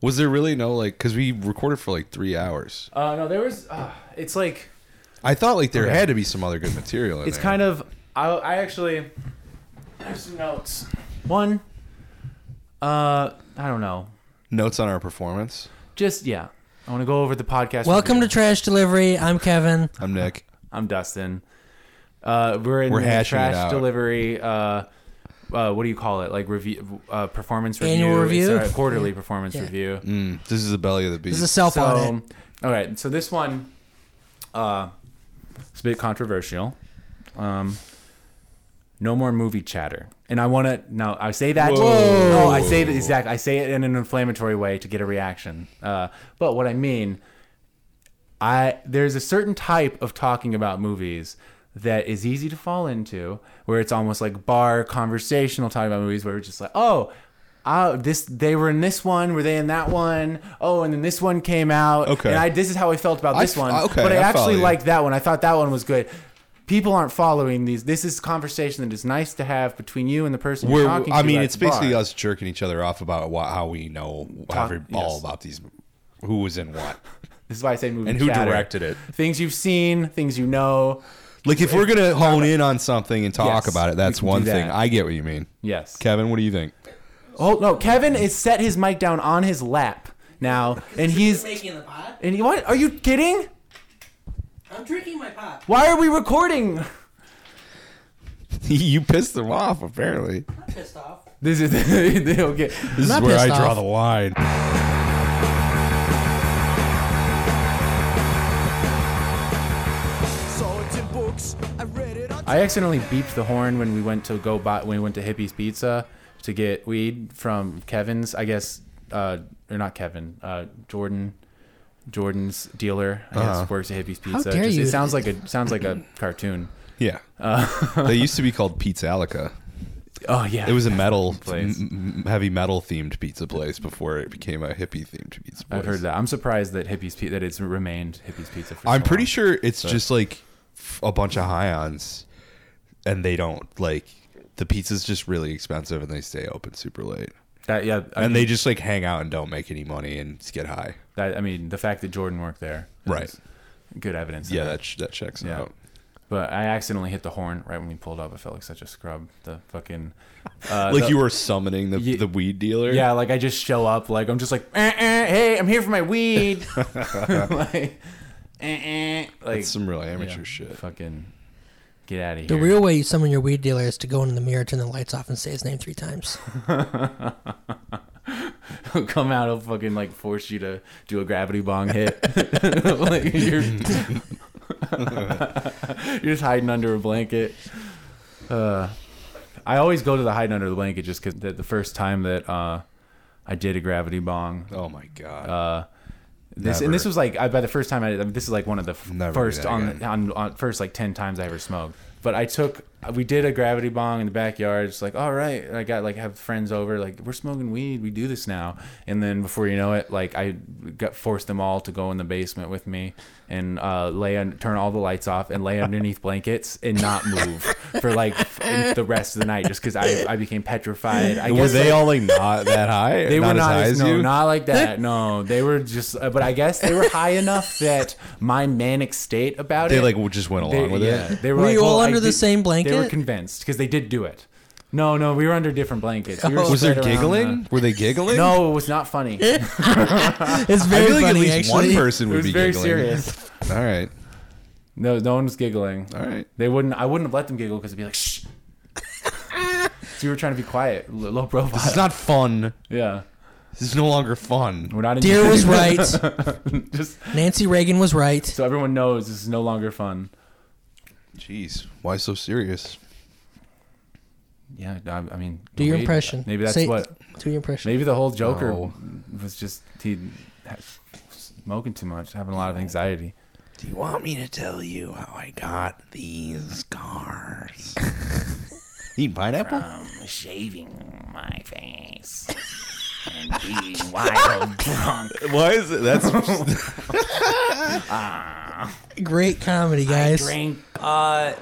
Was there really no like? Because we recorded for like three hours. Uh, no, there was. Uh, it's like I thought like there Okay. had to be some other good material. In it's there. kind of. I, I actually. There's some notes. One. Uh, I don't know. notes on our performance. Just yeah. I want to go over the podcast. Welcome to review. Trash Delivery. I'm Kevin. I'm Nick. I'm Dustin. Uh, we're in We're the hashing it trash out. delivery. Uh, uh, what do you call it? Like review, uh, performance review, Annual review? It's a quarterly performance Yeah. review. Mm, this is the belly of the beast. This is a self So, all right. So this one, uh, it's a bit controversial. Um, no more movie chatter, and I want to now. I say that. Whoa. No, I say that exactly. I say it in an inflammatory way to get a reaction. Uh, but what I mean, I there's a certain type of talking about movies that is easy to fall into, where it's almost like bar conversational talking about movies, where it's just like, oh. Oh, this they were in this one. Were they in that one? Oh, and then this one came out. Okay. And I this is how I felt about this f- one. okay, but I, I actually liked that one. I thought that one was good. People aren't following these. This is conversation that is nice to have between you and the person you're We're, talking I to. I mean, it's the bar. basically us jerking each other off about what, how we know Talk- every, all yes. about these, who was in what, This is why I say movie and who chatter. directed it. Things you've seen, things you know. Like if we're gonna hone in on something and talk Yes, about it, that's we can one do thing. I get what you mean, Yes. Kevin. What do you think? Oh no, Kevin is set his mic down on his lap now, and he's making the pot. and he, what? Are you kidding? I'm drinking my pot. Why are we recording? you pissed them off, apparently. I'm pissed off. This is okay. This is where I pissed draw off. the line. I accidentally beeped the horn when we went to go buy when we went to Hippie's Pizza to get weed from Kevin's. I guess, uh, or not Kevin, uh, Jordan. Jordan's dealer, I guess, Uh-huh. works at Hippie's Pizza. How dare Just- you. It sounds like a sounds like a cartoon. Yeah, Uh, they used to be called Pizzalica. Oh yeah, It was a metal, Place. m- m- heavy metal themed pizza place before it became a hippie themed pizza place. I've heard that. I'm surprised that Hippie's Pizza that it's remained Hippie's Pizza. For I'm so pretty long. sure it's But- just like f- a bunch of high-ons, and they don't like the pizza's just really expensive, and they stay open super late, that. Yeah, I and mean, they just like hang out and don't make any money and just get high. that. I mean, the fact that Jordan worked there, Right. Good evidence. Yeah, it. that that checks Yeah. out. But I accidentally hit the horn right when we pulled up. I felt like such a scrub. The fucking. Uh, Like the- you were summoning the the weed dealer. Yeah, like I just show up, like I'm just like, eh, eh, hey, I'm here for my weed. like, eh, eh, like that's some real amateur yeah, shit. Fucking get out of here. The real way you summon your weed dealer is to go in the mirror, turn the lights off, and say his name three times. He'll come out, he'll fucking like force you to do a gravity bong hit. like you're, you're just hiding under a blanket. Uh, I always go to the hiding under the blanket just because the, the first time that uh, I did a gravity bong, Oh my god. uh, this and this was like I, by the first time I, I mean, this is like one of the f- Never do first that on, again. on on first like ten times I ever smoked. But I took we did a gravity bong in the backyard. It's like all right, and I got like have friends over like we're smoking weed. We do this now. And then before you know it, like I got forced them all to go in the basement with me and uh, lay on turn all the lights off and lay underneath blankets and not move for like f- the rest of the night just because I I became petrified. I were guess, they like, all like not that high? they not were as not high as, as no, not like that. No, they were just. Uh, but I guess they were high enough that my manic state about they it. They like just went they, along with yeah, it. They were, Were like, you all well, I under the did- same They were convinced because they did do it. No, no, we were under different blankets. We were oh. Was there spread around giggling? the- Were they giggling? no, it was not funny. it It's I very feel like at funny, least actually. one person would was be very giggling. serious. All right, No, no one was giggling. all right. They wouldn't. I wouldn't have let them giggle because it'd be like shh. so we were trying to be quiet, l- low profile. This is not fun. yeah, This is no longer fun. we're not. In Deer was right. just Nancy Reagan was right. so everyone knows this is no longer fun. Jeez, why so serious? Yeah, I, I mean, Do your wait, impression. Maybe that's Say- what. Do your impression. Maybe the whole Joker No. was just he smoking too much, having a lot of anxiety. Do you want me to tell you how I got these scars? Eating pineapple? shaving my face and being wild drunk. Why is it? That's ah. Great comedy, guys. Drink Uh,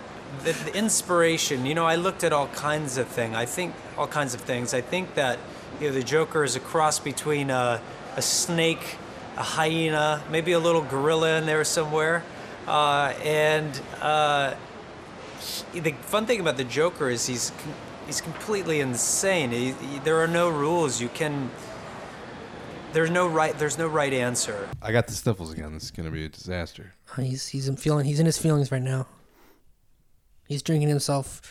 the, the inspiration, you know, I looked at all kinds of things. I think all kinds of things. I think that you know the Joker is a cross between uh, a snake, a hyena, maybe a little gorilla in there somewhere. Uh, and uh, he- the fun thing about the Joker is he's he's completely insane. He, he- there are no rules. You can. There's no right. There's no right answer. I got the sniffles again. This is gonna be a disaster. He's he's in feeling he's in his feelings right now. He's drinking himself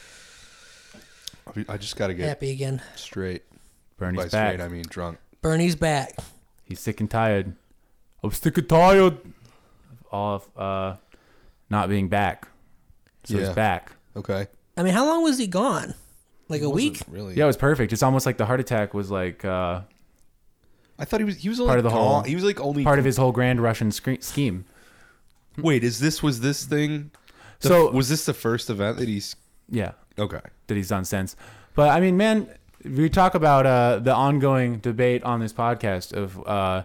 I just gotta get happy again. straight. Bernie's By back. straight, I mean drunk. Bernie's back. He's sick and tired. I'm sick and tired of uh, not being back. So Yeah. he's back. Okay. I mean, how long was he gone? Like a week? Really? Yeah, it was perfect. It's almost like the heart attack was like uh, I thought he was. He was Part like of the whole- He was like only part of his whole grand Russian scre- scheme. Wait, is this was this thing? the- So- was this the first event that he's Yeah, okay? that he's done since. But I mean, man, we talk about uh, the ongoing debate on this podcast of uh,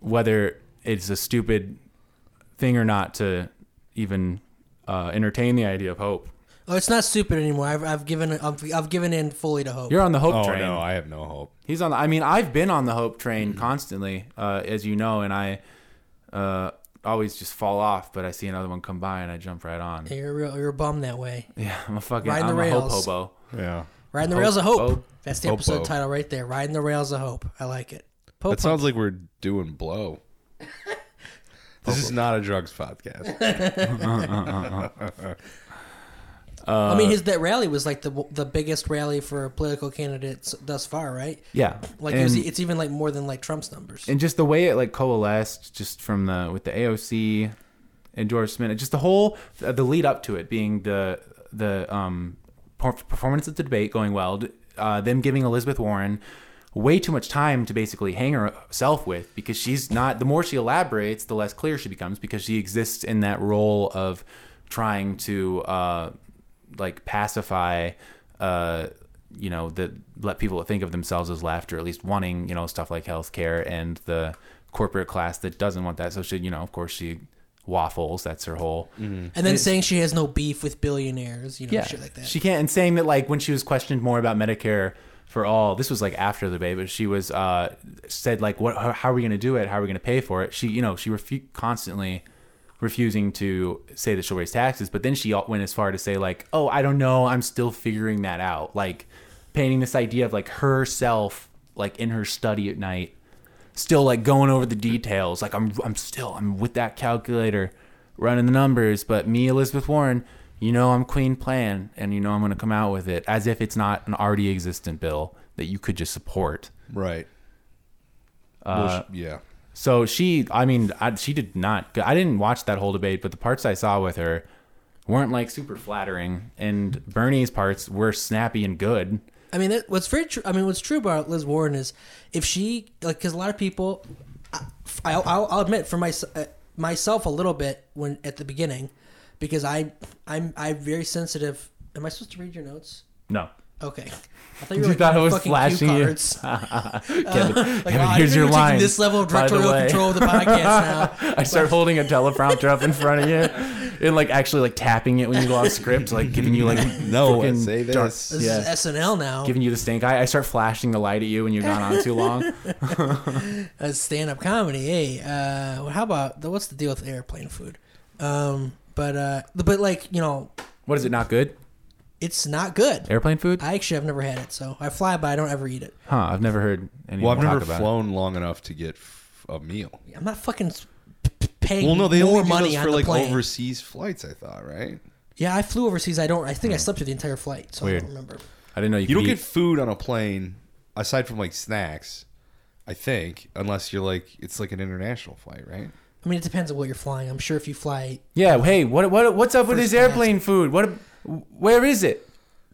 whether it's a stupid thing or not to even uh, entertain the idea of hope. Oh, it's not stupid anymore. I've, I've given I've, I've given in fully to hope. You're on the hope Oh train. no, I have no hope. He's on. The, I mean, I've been on the hope train Mm-hmm. constantly, uh, as you know, and I uh, always just fall off. But I see another one come by, and I jump right on. You're real, you're bummed that way. Yeah, I'm a fucking. Riding the I'm a hope rails. hobo. Yeah, Riding the Hope- rails of hope. hope. That's the Hope-o. episode title right there. Riding the rails of hope. I like it. Pope that sounds like we're doing blow. this is not a drugs podcast. I mean, his that rally was like the the biggest rally for political candidates thus far, right? Yeah, Like it was, it's even like more than like Trump's numbers. and just the way it like coalesced, just from the with the AOC endorsement, just the whole the lead up to it being the the um performance of the debate going well, uh, them giving Elizabeth Warren way too much time to basically hang herself with because she's not the more she elaborates the less clear she becomes because she exists in that role of trying to uh like pacify uh you know that let people think of themselves as left or at least wanting you know stuff like healthcare and the corporate class that doesn't want that so she you know of course she waffles that's her whole and then saying she has no beef with billionaires, you know, yeah, shit like that. She can't. And saying that like when she was questioned more about Medicare for all, this was like after the debate, but she was uh said like, what? How, how are we going to do it? How are we going to pay for it? She, you know, she refu- constantly refusing to say that she'll raise taxes, but then she went as far to say like, oh, I don't know, I'm still figuring that out. Like painting this idea of like herself like in her study at night still like going over the details. Like I'm I'm still I'm with that calculator running the numbers, but me, Elizabeth Warren, you know I'm Queen Plan and you know I'm gonna come out with it as if it's not an already existent bill that you could just support. right. Uh, Well, yeah. So she, I mean, I, she did not. I didn't watch that whole debate, but the parts I saw with her weren't like super flattering, and Bernie's parts were snappy and good. I mean, that, what's very true. I mean, what's true about Liz Warren is if she like, because a lot of people, I, I'll, I'll I'll admit for my, uh, myself a little bit when at the beginning, because I I'm I'm very sensitive. Am I supposed to read your notes? No, Okay, I thought you were You like thought I was fucking flashing cue you? cards. Kevin, Like, Kevin, wow, here's you're your line. This level of by directorial control of the podcast now. I start holding a teleprompter up in front of you, and like actually like tapping it when you go off script, like giving you like No, frickin' say dark- this. This Yeah. is SNL now. giving you the stink eye. I start flashing the light at you when you've gone on too long. uh, stand-up comedy. Hey, uh, well, how about what's the deal with airplane food? Um, but uh, but like you know, What is it? Not good? It's not good. Airplane food? I actually have never had it, so I fly, but I don't ever eat it. Huh? I've never heard anyone Well, I've talk never about flown long enough to get f- a meal. I'm not fucking s- p- p- paying Well, no, they more only do money those on for the like plane. overseas flights. I thought, right? Yeah, I flew overseas. I don't. I think I hmm. slept through the entire flight, so I don't remember. it. I didn't know you, You could don't eat. get food on a plane aside from like snacks. I think, unless you're like it's like an international flight, right? I mean, it depends on what you're flying. I'm sure if you fly, Yeah. Hey, what what what's up with this airplane food? What? Where is it?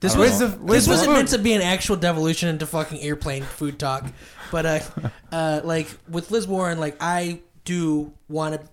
this was the this wasn't food? meant to be an actual devolution into fucking airplane food talk, but uh, uh, like with Liz Warren, like I do want to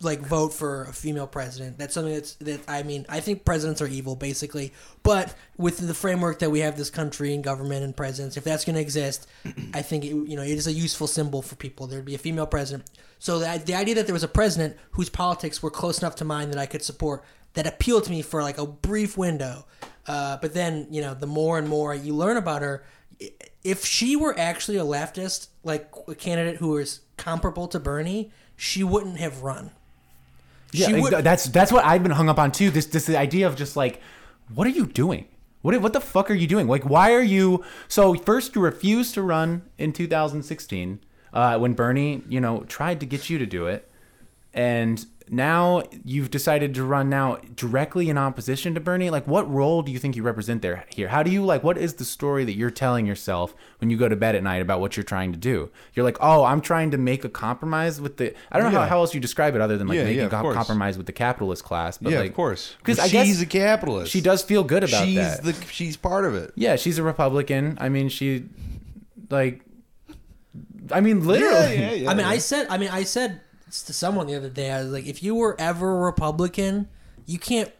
like vote for a female president. That's something that's that I mean I think presidents are evil basically, but with the framework that we have this country and government and presidents, if that's going to exist, I think it, you know it is a useful symbol for people. There'd be a female president. So the, the idea that there was a president whose politics were close enough to mine that I could support that appealed to me for like a brief window. Uh, but then you know the more and more you learn about her, if she were actually a leftist, like a candidate who was comparable to Bernie, she wouldn't have run. Yeah, She ex- would- that's that's what I've been hung up on too. This this idea of just like, what are you doing? What what the fuck are you doing? Like, why are you? So first, you refused to run in 2016 uh, when Bernie, you know, tried to get you to do it, and now you've decided to run now directly in opposition to Bernie. Like, what role do you think you represent there here? How do you like? What is the story that you're telling yourself when you go to bed at night about what you're trying to do? You're like, oh, I'm trying to make a compromise with the. I don't know how, Yeah. how else you describe it other than like Yeah, making yeah, a of com- course. compromise with the capitalist class. But yeah, like, of course. because But I guess she's a capitalist. She does feel good about that. she's that. the she's part of it. yeah, she's a Republican. I mean, she like. I mean, literally. I mean, I said, I mean, I said to someone the other day, I was like, if you were ever a Republican, you can't.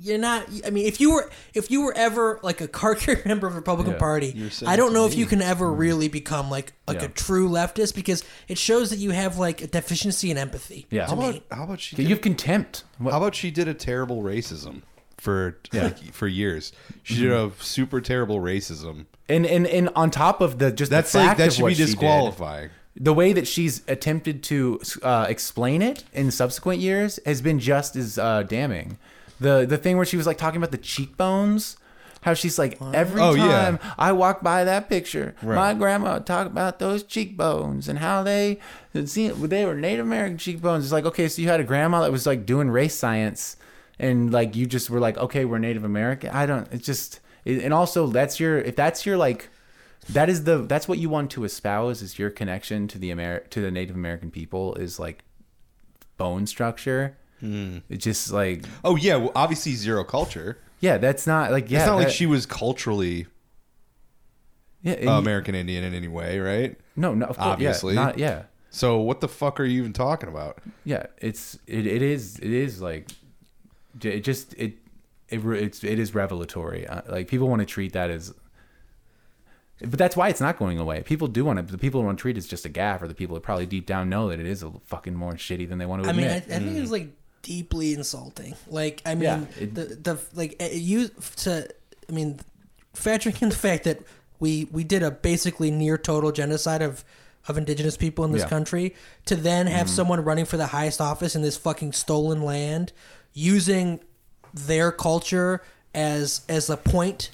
You're not. I mean, if you were, if you were ever like a card carrying member of the Republican Yeah. Party, You're saying I don't to know if me. you can ever mm-hmm. really become like like Yeah. a true leftist because it shows that you have like a deficiency in empathy. Yeah. to How about how about she? You Did, have contempt. What- how about she did a terrible racism for Yeah. like, for years? She did mm-hmm. a super terrible racism. and and and on top of the just That's the like that of should what be she did, disqualifying. The way that she's attempted to uh, explain it in subsequent years has been just as uh, damning. The the thing where she was like talking about the cheekbones, how she's like every Oh, yeah. time I walk by that picture, my grandma would talk about those cheekbones and how they see they were Native American cheekbones. It's like okay, so you had a grandma that was like doing race science, and like you just were like okay, we're Native American. I don't. It's just and also that's your if that's your like that is the that's what you want to espouse is your connection to the Amer to the Native American people is like bone structure. Hmm. It's just like Oh yeah, well, obviously zero culture. yeah, that's not like yeah. it's not like she was culturally yeah, and uh, American Indian in any way, right? no, no, of course, obviously. yeah, not yeah, So what the fuck are you even talking about? yeah. It's it, it is it is like it just it it it's it is revelatory. Uh, like people want to treat that as. But that's why it's not going away. People do want to. The people who want to treat it as just a gaff, or the people that probably deep down know that it is a fucking more shitty than they want to admit. I mean. I, I think it's mm. like deeply insulting. Like, I mean, Yeah, it- the the like you to, I mean, factoring in the fact that we we did a basically near total genocide of of indigenous people in this Yeah. Country to then have mm-hmm. someone running for the highest office in this fucking stolen land using their culture as as a point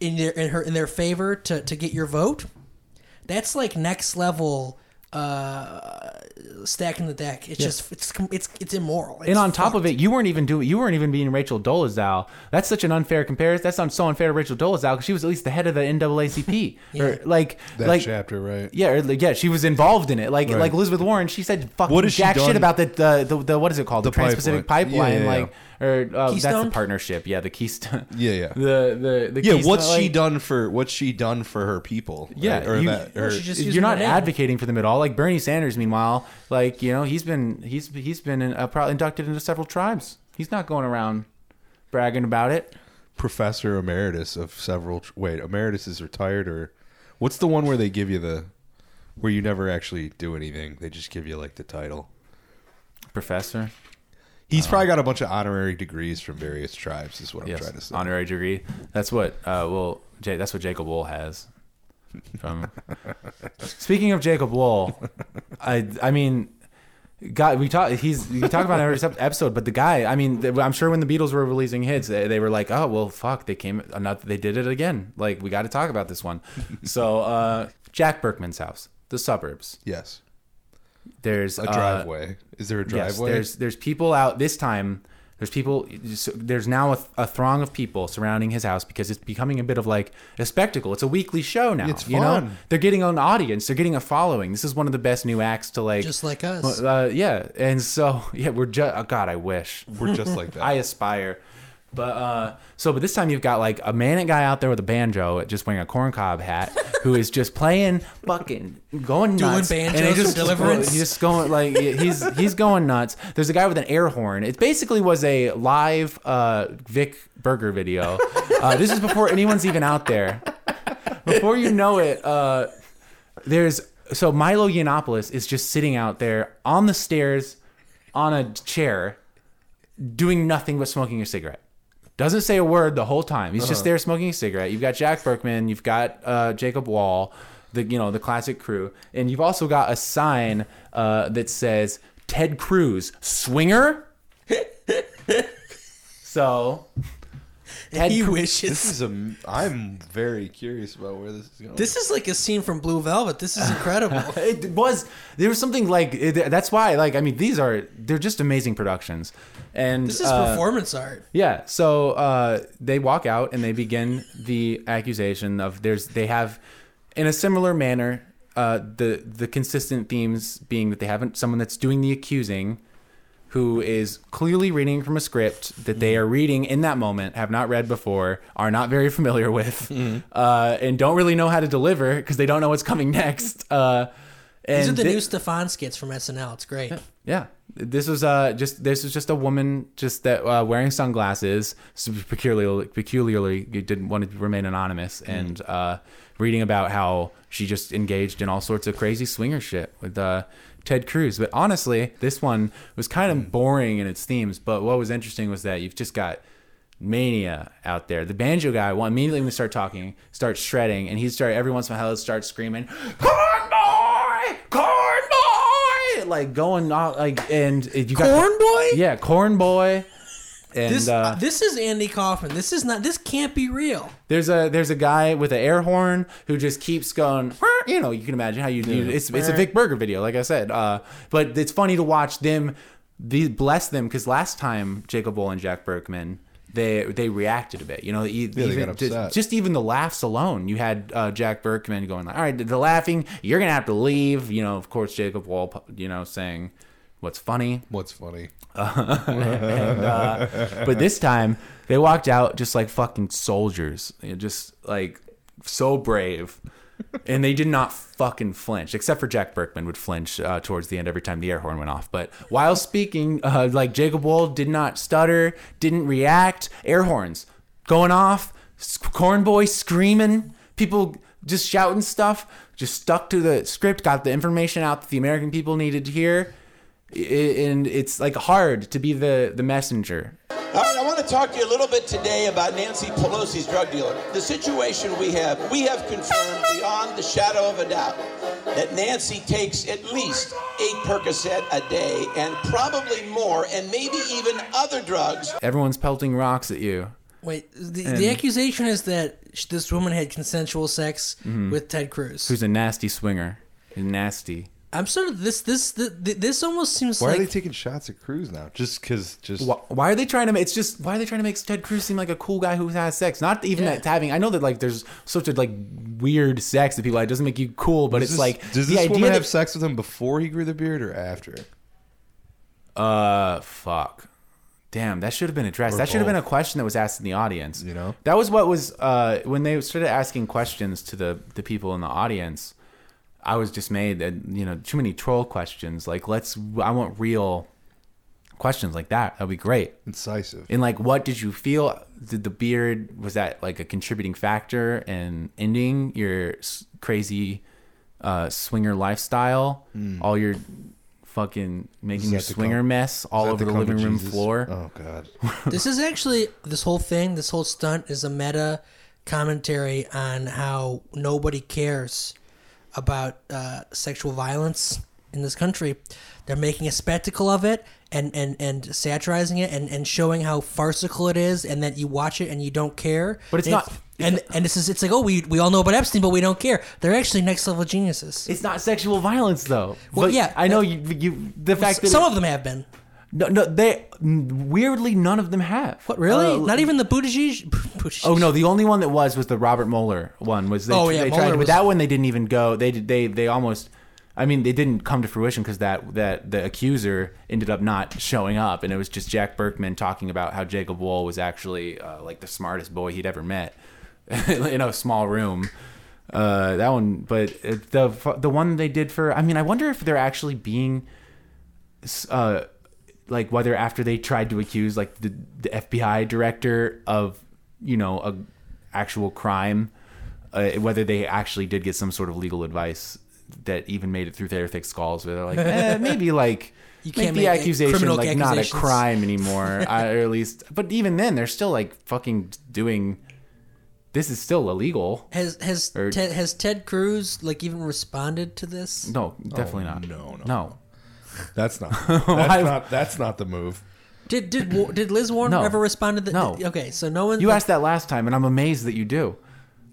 in their in her in their favor to to get your vote that's like next level uh stacking the deck it's just it's it's it's immoral and on top of it, you weren't even doing. You weren't even being Rachel Dolezal. That's such an unfair comparison. That sounds so unfair to Rachel Dolezal because she was at least the head of the NAACP. Or like That like chapter, right? Yeah, or, like, yeah, she was involved in it. Like Right. like Elizabeth Warren, she said fucking What jack shit about the the, the the what is it called? The, The Trans-Pacific pipeline. Pipeline. Yeah, yeah, yeah. like or uh, that's the partnership. Yeah, the Keystone. Yeah, yeah. The the the Yeah, Keystone, what's she done for what's she done for her people? Yeah, right? or you, that or, she just you're not advocating for them at all. Like Bernie Sanders, meanwhile, like you know, he's been he's he's been in, uh, probably inducted into several tribes. He's not going around bragging about it. professor emeritus of several. Wait, emeritus is retired, or what's the one where they give you the where you never actually do anything? They just give you like the title. Professor, He's probably got a bunch of honorary degrees from various tribes. Is what I'm yes, trying to say. honorary degree. That's what. Uh, well, Jay, that's what Jacob Wohl has. From speaking of Jacob Wohl, I I mean, God, we talk. He's we talk about it every episode, but the guy. I mean, th- I'm sure when the Beatles were releasing hits, they, they were like, "Oh well, fuck, they came. Not, they did it again. Like we got to talk about this one." so, uh, Jack Burkman's house, the suburbs. yes, There's a uh, driveway. is there a Yes, driveway? there's there's people out this time. There's people. There's now a, a throng of people surrounding his house because it's becoming a bit of like a spectacle. It's a weekly show now. It's You know, fun. they're getting an audience. They're getting a following. This is one of the best new acts to like. just like us uh, yeah, and so yeah, we're just. Oh God, I wish. We're just like that. I aspire. But uh so but this time you've got like a manic guy out there with a banjo just wearing a corncob hat who is just playing fucking going Doing nuts. banjos he from just Deliverance? he's just going like he's he's going nuts. There's a guy with an air horn. It basically was a live uh Vic Berger video. Uh this is before anyone's even out there. Before you know it, uh there's so Milo Yiannopoulos is just sitting out there on the stairs on a chair doing nothing but smoking a cigarette. Doesn't say a word the whole time. He's just there smoking a cigarette. You've got Jack Burkman. You've got uh, Jacob Wohl, the you know the classic crew, and you've also got a sign uh, that says Ted Cruz swinger. so Ted he Cru- wishes. This is a. I'm very curious about where this is going. This is like a scene from Blue Velvet. This is incredible. it was there was something like it, that's why like I mean these are they're just amazing productions, and This is uh, performance art. Yeah. So uh, they walk out and they begin the accusation of there's they have in a similar manner uh, the the consistent themes being that they haven't someone that's doing the accusing who is clearly reading from a script that they are reading in that moment, have not read before, are not very familiar with, uh, and don't really know how to deliver because they don't know what's coming next. Uh, and These are the new Stefon skits from SNL. It's great. Yeah, this was uh just this was just a woman just that uh, wearing sunglasses, peculiarly peculiarly didn't want to remain anonymous, and uh, reading about how she just engaged in all sorts of crazy swinger shit with uh, Ted Cruz. But honestly, this one was kind of boring in its themes. But what was interesting was that you've just got mania out there. The banjo guy, well, immediately when we start talking, starts shredding, and he start every once in a while starts screaming, "Corn boy, corn boy!" Like going out, like and you got Corn Boy? yeah, corn boy. And This uh, this is Andy Kaufman. This is not. This can't be real. there's a there's a guy with an air horn who just keeps going. You know, you can imagine how you. do it's it's a Vic Berger video, like I said. Uh, but it's funny to watch them. Be, bless them because last time Jacob Wohl and Jack Burkman. They, they reacted a bit, you know. they even, got just, upset. just even the laughs alone. You had uh, Jack Burkman going like, "All right, the laughing, you're gonna have to leave." You know, of course, Jacob Wohl, you know, saying, "What's funny?" What's funny? and, uh, but this time they walked out just like fucking soldiers, You know, just like so brave, and they did not fucking flinch, except for Jack Burkman would flinch uh, towards the end every time the air horn went off. But while speaking, uh, like Jacob Wohl did not stutter, didn't react. Air horns going off, corn boy screaming, people just shouting stuff. Just stuck to the script, got the information out that the American people needed to hear and it's like hard to be the the messenger. All right, I want to talk to you a little bit today about Nancy Pelosi's drug dealer. The situation we have, we have confirmed beyond the shadow of a doubt that Nancy takes at least eight Percocet a day and probably more, and maybe even other drugs. Everyone's pelting rocks at you. Wait, the, the accusation is that this woman had consensual sex mm-hmm. with Ted Cruz. Who's a nasty swinger? Nasty. I'm sort of this this this, this almost seems Why like are they taking shots at Cruz now? Just because? Just Why, why are they trying to? ma- It's just why are they trying to make Ted Cruz seem like a cool guy who has sex? Not even Yeah. that having. I know that like there's such a like weird sex that people. It doesn't make you cool, but Does it's this- like does the this idea woman that, have sex with him before he grew the beard or after? Uh, fuck. Damn, that should have been addressed. Or that should have been a question that was asked in the audience. You know? that was what was uh, when they started asking questions to the the people in the audience. I was dismayed that you know too many troll questions. Like, let's. I want real questions like that. That'd be great. Incisive. And like, what did you feel? Did the beard was that like a contributing factor in ending your crazy uh, swinger lifestyle? All your fucking making your swinger cum- mess all Is over the cum living room Jesus? floor. Oh God. this is actually this whole thing, this whole stunt is a meta commentary on how nobody cares about uh, sexual violence in this country. They're making a spectacle of it and, and, and satirizing it and, and showing how farcical it is and that you watch it and you don't care. But it's not- and and this is it's like oh we we all know about Epstein but we don't care. They're actually next level geniuses. It's not sexual violence though. Well, But yeah, I know you. You the fact that Some it- of them have been. No, no, they weirdly none of them have. What really? Uh, Not even the Buttigieg. Buttigieg. Oh no, the only one that was was the Robert Mueller one. Was they? Oh, yeah, they Mueller tried, but that one they didn't even go. They did. They they almost. I mean, they didn't come to fruition because that that the accuser ended up not showing up, and it was just Jack Burkman talking about how Jacob Wohl was actually uh, like the smartest boy he'd ever met in a small room. Uh, that one, but the the one they did for. I mean, I wonder if they're actually being uh, like whether after they tried to accuse like the, the FBI director of you know a actual crime, uh, whether they actually did get some sort of legal advice that even made it through their thick skulls. Where they're like, eh, maybe like. You can't the make, like, accusation like not a crime anymore, I, or at least. But even then, they're still like fucking doing. This is still illegal. Has has Or- Ted, has Ted Cruz like even responded to this? No, definitely not. Oh, no, no. no. That's not. That's not. That's not the move. Did did Wa- did Liz Warren No. ever respond to the? No. Okay, so no one. You asked that last time, and I'm amazed that you do.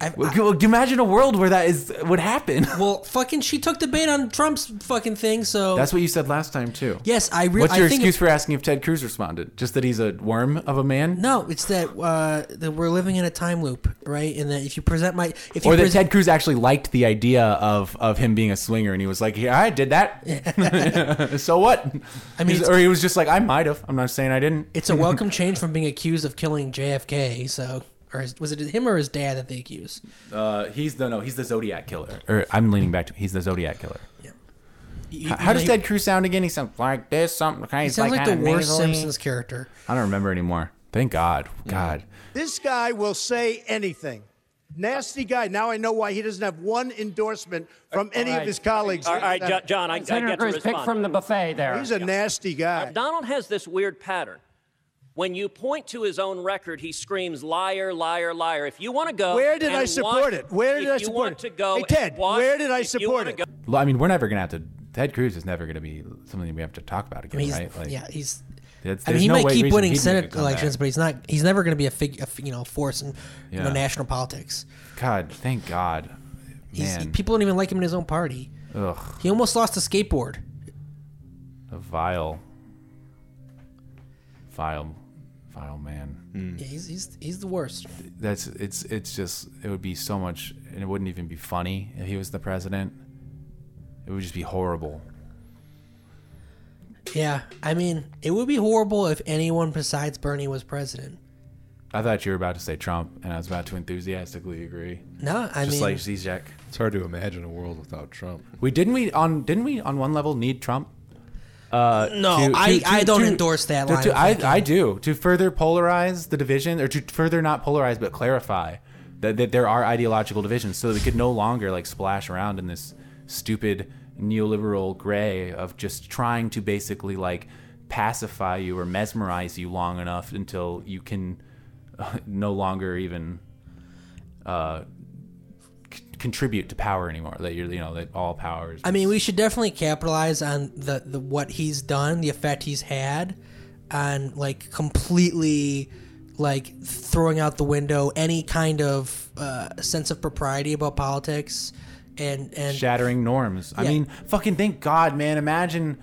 I, I- imagine a world where that is would happen. well, fucking, she took the bait on Trump's fucking thing. So That's what you said last time too. yes, I. Re- What's I your think excuse for asking if Ted Cruz responded? Just that he's a worm of a man, No, it's that uh, that we're living in a time loop, right? And that if you present my if you or that present, Ted Cruz actually liked the idea of of him being a swinger, and he was like, "Yeah, I did that. so what?" I mean, or he was just like, "I might have. I'm not saying I didn't." it's a welcome change from being accused of killing JFK. So, or his, was it him or his dad that they accused? Uh, he's the no, he's the Zodiac killer. Or I'm leaning back to he's the Zodiac killer. You- How, how does know, Ted Cruz sound again? He sounds like this, something kind He of sounds like, the worst nasally. Simpsons character. I don't remember anymore. Thank God. God. This guy will say anything. Nasty guy. Now I know why he doesn't have one endorsement from any of his colleagues. All right, John, I, I get to Cruz, pick from the buffet there. He's a nasty guy. Donald has this weird pattern. When you point to his own record, he screams liar, liar, liar. If you want to go, Where did I support watch- it? Where did if I you support want it? to go Hey, Ted, watch- where did I support it? go- Well, I mean, we're never gonna have to. Ted Cruz is never gonna be something we have to talk about I again, mean, right? Like, yeah, he's. I mean, he no might keep winning he'd make a Senate comeback. elections, but he's not. He's never going to be a fig, a, f- you know, force in you know, national politics. God, thank God, He's, man. people don't even like him in his own party. Ugh, He almost lost a skateboard. a vile, vile, vile man. Mm. Yeah, he's, he's he's the worst. That's it's it's just it would be so much, and it wouldn't even be funny if he was the president. It would just be horrible. Yeah, I mean, it would be horrible if anyone besides Bernie was president. I thought you were about to say Trump, and I was about to enthusiastically agree. No, I just mean, like Zizek. It's hard to imagine a world without Trump. We didn't we on didn't we on one level need Trump? Uh, No, I- I don't endorse that line to- I. I do to further polarize the division, or to further not polarize but clarify that, that there are ideological divisions, so that we could no longer like splash around in this stupid neoliberal gray of just trying to basically like pacify you or mesmerize you long enough until you can uh, no longer even uh, contribute to power anymore. That you're, you know, that all power is. I mean, we should definitely capitalize on the, the what he's done, the effect he's had, on like completely like throwing out the window any kind of uh, sense of propriety about politics, and and shattering norms. I mean, fucking thank God, man. Imagine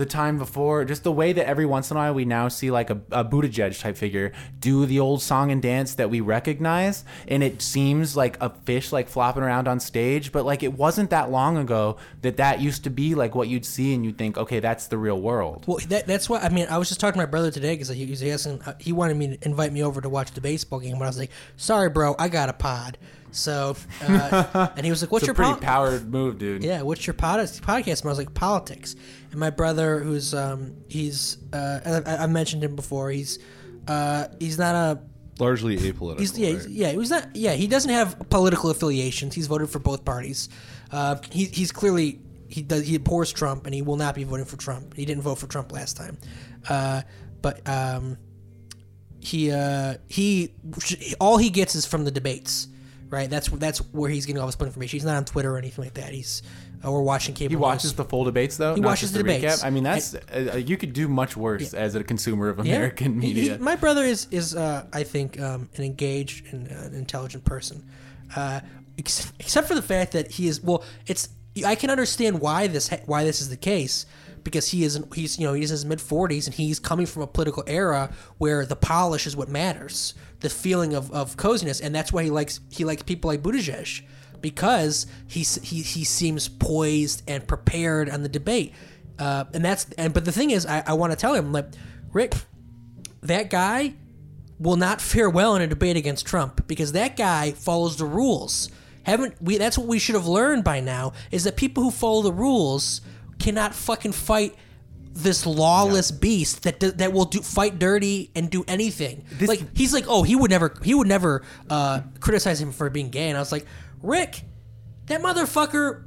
the time before, just the way that every once in a while we now see like a, a Buttigieg type figure do the old song and dance that we recognize, and it seems like a fish like flopping around on stage, but like it wasn't that long ago that that used to be like what you'd see, and you'd think, okay, that's the real world. Well, that, that's why I mean I was just talking to my brother today because he was asking he wanted me to invite me over to watch the baseball game, but I was like, sorry, bro, I got a pod. So, uh, and he was like, "What's It's a your pretty pod- powered move, dude. Yeah, what's your pod- podcast? And I was like, politics. And my brother, who's um, he's uh, I, I mentioned him before. He's uh, he's not a Largely apolitical. He's yeah, right? he's, yeah. He was not. Yeah, he doesn't have political affiliations. He's voted for both parties. Uh, he, he's clearly he does he abhors Trump, and he will not be voting for Trump. He didn't vote for Trump last time, uh, but um, he uh, he all he gets is from the debates, right? That's that's where he's getting all his information. He's not on Twitter or anything like that. He's uh, or watching cable. He news. watches the full debates though. He watches just the debates. Recap. I mean, that's uh, you could do much worse as a consumer of Yeah. American He- he- media. my brother is is uh, I think um, an engaged and uh, an intelligent person, uh, ex- except for the fact that he is. Well, it's I can understand why this ha- why this is the case because he is he's you know he's in his mid forties and he's coming from a political era where the polish is what matters, the feeling of, of coziness, and that's why he likes he likes people like Buttigieg because he's he he seems poised and prepared on the debate. Uh, and that's and but the thing is, I, I want to tell him like, Rick, that guy will not fare well in a debate against Trump because that guy follows the rules. Haven't we? That's what we should have learned by now. Is that people who follow the rules cannot fucking fight this lawless beast that that will do fight dirty and do anything. like he's like, oh, he would never, he would never uh, criticize him for being gay. And I was like, Rick, that motherfucker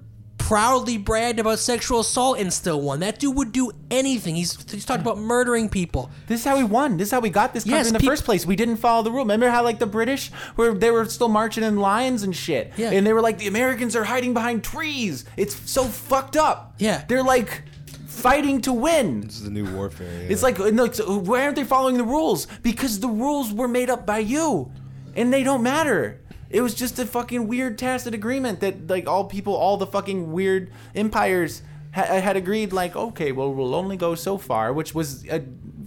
proudly bragged about sexual assault and still won. That dude would do anything. He's he's talked about murdering people. This is how we won. This is how we got this country Yes, in the peop- first place. We didn't follow the rule. Remember how like the British were they were still marching in lines and shit. Yeah. And they were like the Americans are hiding behind trees. It's so fucked up. Yeah. They're like fighting to win. This is the new warfare. yeah. It's like, no, it's- why aren't they following the rules? Because the rules were made up by you, and they don't matter. It was just a fucking weird tacit agreement that like all people, all the fucking weird empires ha- had agreed. Like, okay, well, we'll only go so far, which was a,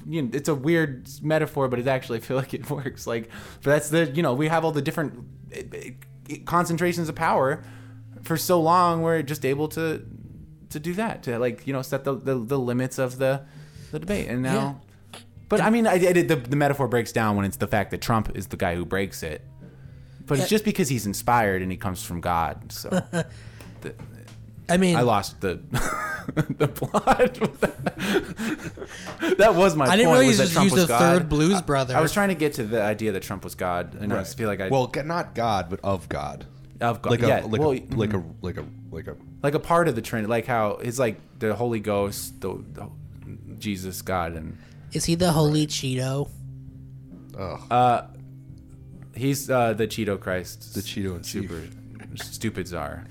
you know, it's a weird metaphor, but it actually I feel like it works. Like, but that's the you know we have all the different eh, eh, concentrations of power for so long. We're just able to to do that to like you know set the the, the limits of the the debate and now but i mean I, I did, the, the metaphor breaks down when it's the fact that trump is the guy who breaks it but it's just because he's inspired and he comes from god so the, I mean, i lost the the plot that was my I didn't point, really was that Trump use was the God. third Blues Brother. I, was trying to get to the idea that trump was god and i just feel like i well, g- not God, but of God. of god Like a yeah, like well, a like a mm-hmm. like a like a like a part of the trinity like how it's like the holy ghost the, the jesus god and is he the holy Cheeto? Uh, He's uh, the Cheeto Christ. The Cheeto and super stupid czar.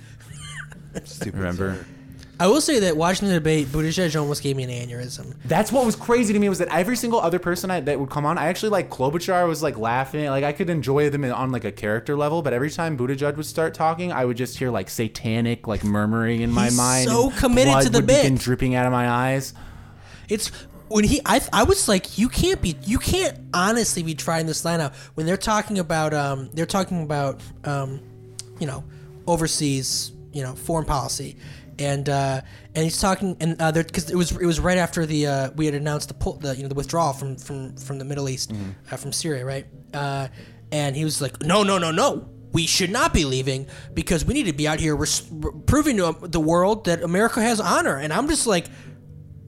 stupid. Remember? I will say that watching the debate, Buttigieg almost gave me an aneurysm. That's what was crazy to me was that every single other person I, that would come on, I actually like Klobuchar was like laughing, like I could enjoy them on like a character level, but every time Buttigieg would start talking, I would just hear like satanic like murmuring in my He's mind. so and committed blood to the would bit. begin dripping out of my eyes. It's when he I I was like you can't be you can't honestly be trying this line out when they're talking about um they're talking about um you know overseas you know foreign policy. And uh and he's talking and uh because it was it was right after the uh we had announced the pull the you know the withdrawal from from from the Middle East uh, from Syria right? Uh and he was like no no no no. We should not be leaving because we need to be out here res- proving to the world that America has honor. And I'm just like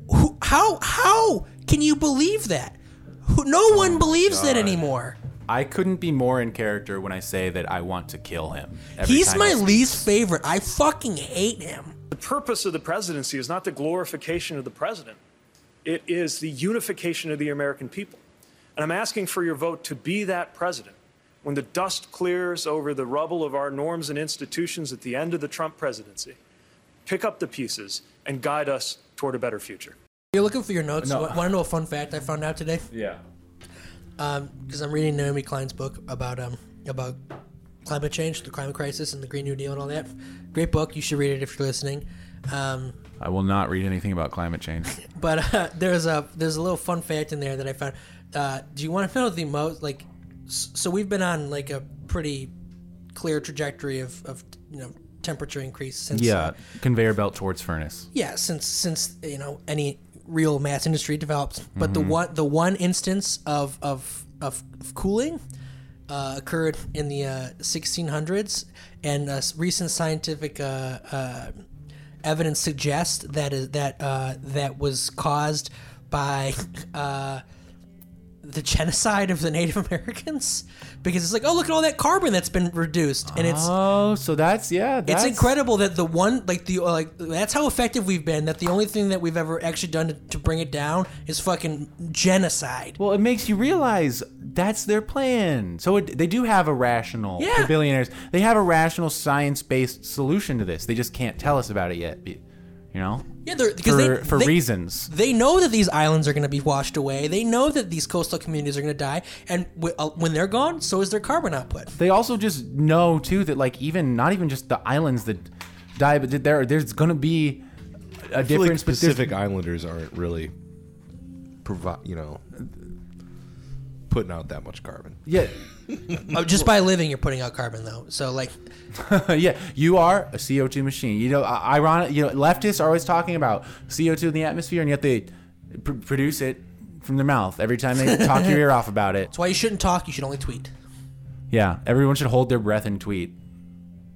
who, how how can you believe that? Who, no oh one believes that anymore. I couldn't be more in character when I say that I want to kill him. He's my I least favorite. I fucking hate him. The purpose of the presidency is not the glorification of the president, it is the unification of the American people. And I'm asking for your vote to be that president. When the dust clears over the rubble of our norms and institutions at the end of the Trump presidency, pick up the pieces and guide us toward a better future. You're looking for your notes. No. Want to know a fun fact I found out today? Yeah. Because I'm reading Naomi Klein's book about um about climate change, the climate crisis, and the Green New Deal and all that. Great book. You should read it if you're listening. Um, I will not read anything about climate change. but uh, there's a there's a little fun fact in there that I found. Uh, do you want to know the most like? So we've been on like a pretty clear trajectory of, of you know temperature increase since yeah, conveyor belt towards furnace. yeah since since you know any real mass industry developed but Mm-hmm. the one the one instance of of of, of cooling uh, occurred in the uh, 1600s and uh, recent scientific uh, uh, evidence suggests that is that uh, that was caused by uh, the genocide of the Native Americans because it's like oh look at all that carbon that's been reduced and it's Oh, so that's yeah. That's, it's incredible that the one like the like that's how effective we've been. That the only thing that we've ever actually done to, to bring it down is fucking genocide. Well, it makes you realize that's their plan. So it, they do have a rational. Yeah. The billionaires they have a rational science-based solution to this. They just can't tell us about it yet. Be- You know. Yeah, they're, because For they, for they- reasons. They know that these islands are going to be washed away. They know that these coastal communities are going to die, and w- uh, when they're gone, so is their carbon output. They also just know too that like even not even just the islands that die, but there there's gonna be a I feel like difference. but there's- Pacific Islanders aren't really provide, you know, putting out that much carbon. Yeah, Uh, just by living, you're putting out carbon, though. So, like, yeah, you are a CO2 machine. You know, ironic. You know, leftists are always talking about CO2 in the atmosphere, and yet they pr- produce it from their mouth every time they talk your ear off about it. that's why you shouldn't talk. You should only tweet. Yeah, everyone should hold their breath and tweet.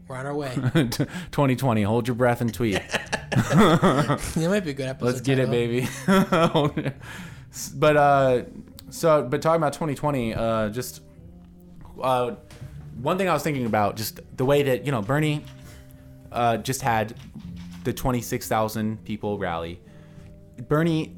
We're on our way. 2020, hold your breath and tweet. that might be a good episode. Let's get it, baby. but uh, so but talking about 2020, uh, just uh, one thing I was thinking about, just the way that you know Bernie uh, just had the 26,000 people rally. Bernie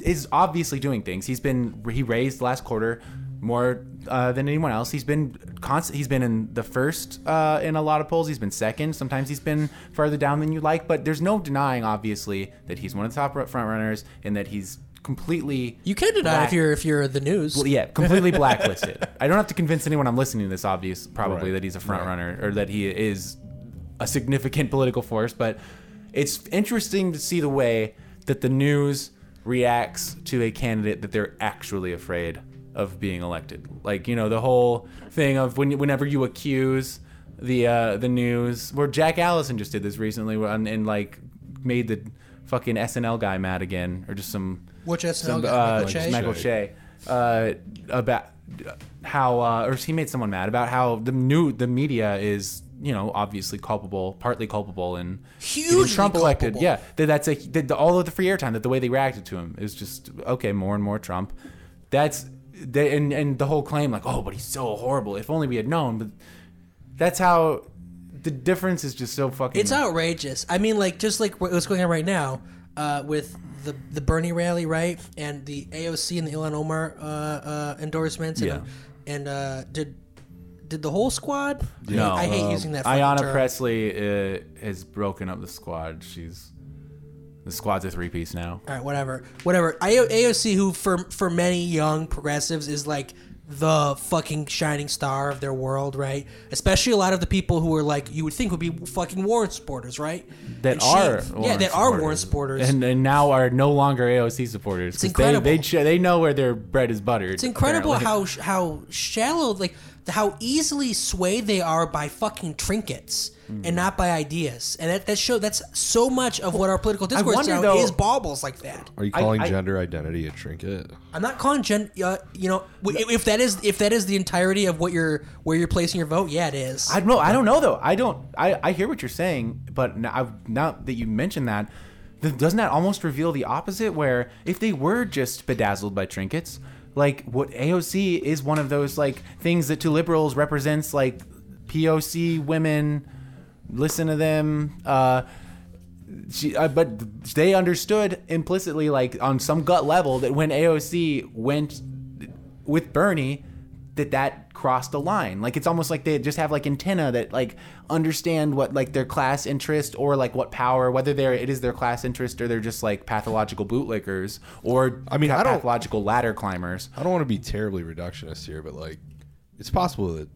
is obviously doing things. He's been he raised last quarter more uh, than anyone else. He's been constant. He's been in the first uh, in a lot of polls. He's been second. Sometimes he's been farther down than you like. But there's no denying, obviously, that he's one of the top front runners and that he's completely. You can deny black- if you're if you're the news. well, yeah, completely blacklisted. I don't have to convince anyone I'm listening to this, obvious, probably Right. that he's a front Right. runner or that he is a significant political force. But it's interesting to see the way that the news reacts to a candidate that they're actually afraid of being elected. Like you know the whole thing of when whenever you accuse the uh, the news, where Jack Allison just did this recently, and, and like made the fucking SNL guy mad again, or just some Which SNL some, uh, Michael Che? Michael Che, uh, about how, uh, or he made someone mad about how the new the media is, you know, obviously culpable, partly culpable in getting Hugely Trump elected. culpable. Yeah, that that's a that the, all of the free airtime that the way they reacted to him is just okay, more and more Trump. That's they, and and the whole claim like, oh, but he's so horrible. If only we had known. But that's how the difference is just so fucking. It's outrageous. I mean, like just like what's going on right now uh, with the the Bernie rally, right, and the AOC and the Ilhan Omar uh, uh, endorsements. And, Yeah. And uh, did did the whole squad? No, I hate um, using that. fucking Ayanna term. Presley uh, has broken up the squad. She's the squad's a three piece now. All right, whatever, whatever. I- AOC, who for for many young progressives is like the fucking shining star of their world, right? Especially a lot of the people who are like you would think would be fucking Warren supporters, right? That And she- are yeah, Warren that are Warren supporters. and, and now are no longer AOC supporters. It's 'cause incredible. They they, they know where their bread is buttered. It's incredible apparently. how how shallow, like how easily swayed they are by fucking trinkets Hmm. and not by ideas. And that that show that's so much of what our political discourse wonder, now though- is baubles like that. Are you calling I- gender identity a trinket? I'm not calling gen. Uh, you know, if that is if that is the entirety of what you're where you're placing your vote, yeah, it is. I don't know. I don't know though. I don't. I, I hear what you're saying, but now, I've, now that you mentioned that, doesn't that almost reveal the opposite? Where if they were just bedazzled by trinkets, like what AOC is one of those like things that to liberals represents like POC women. Listen to them. Uh, she, uh, but they understood implicitly, like on some gut level, that when AOC went with Bernie, that that crossed a line. Like it's almost like they just have like antenna that like understand what like their class interest or like what power, whether they're it is their class interest or they're just like pathological bootlickers or I mean, I pathological ladder climbers. I don't want to be terribly reductionist here, but like, it's possible that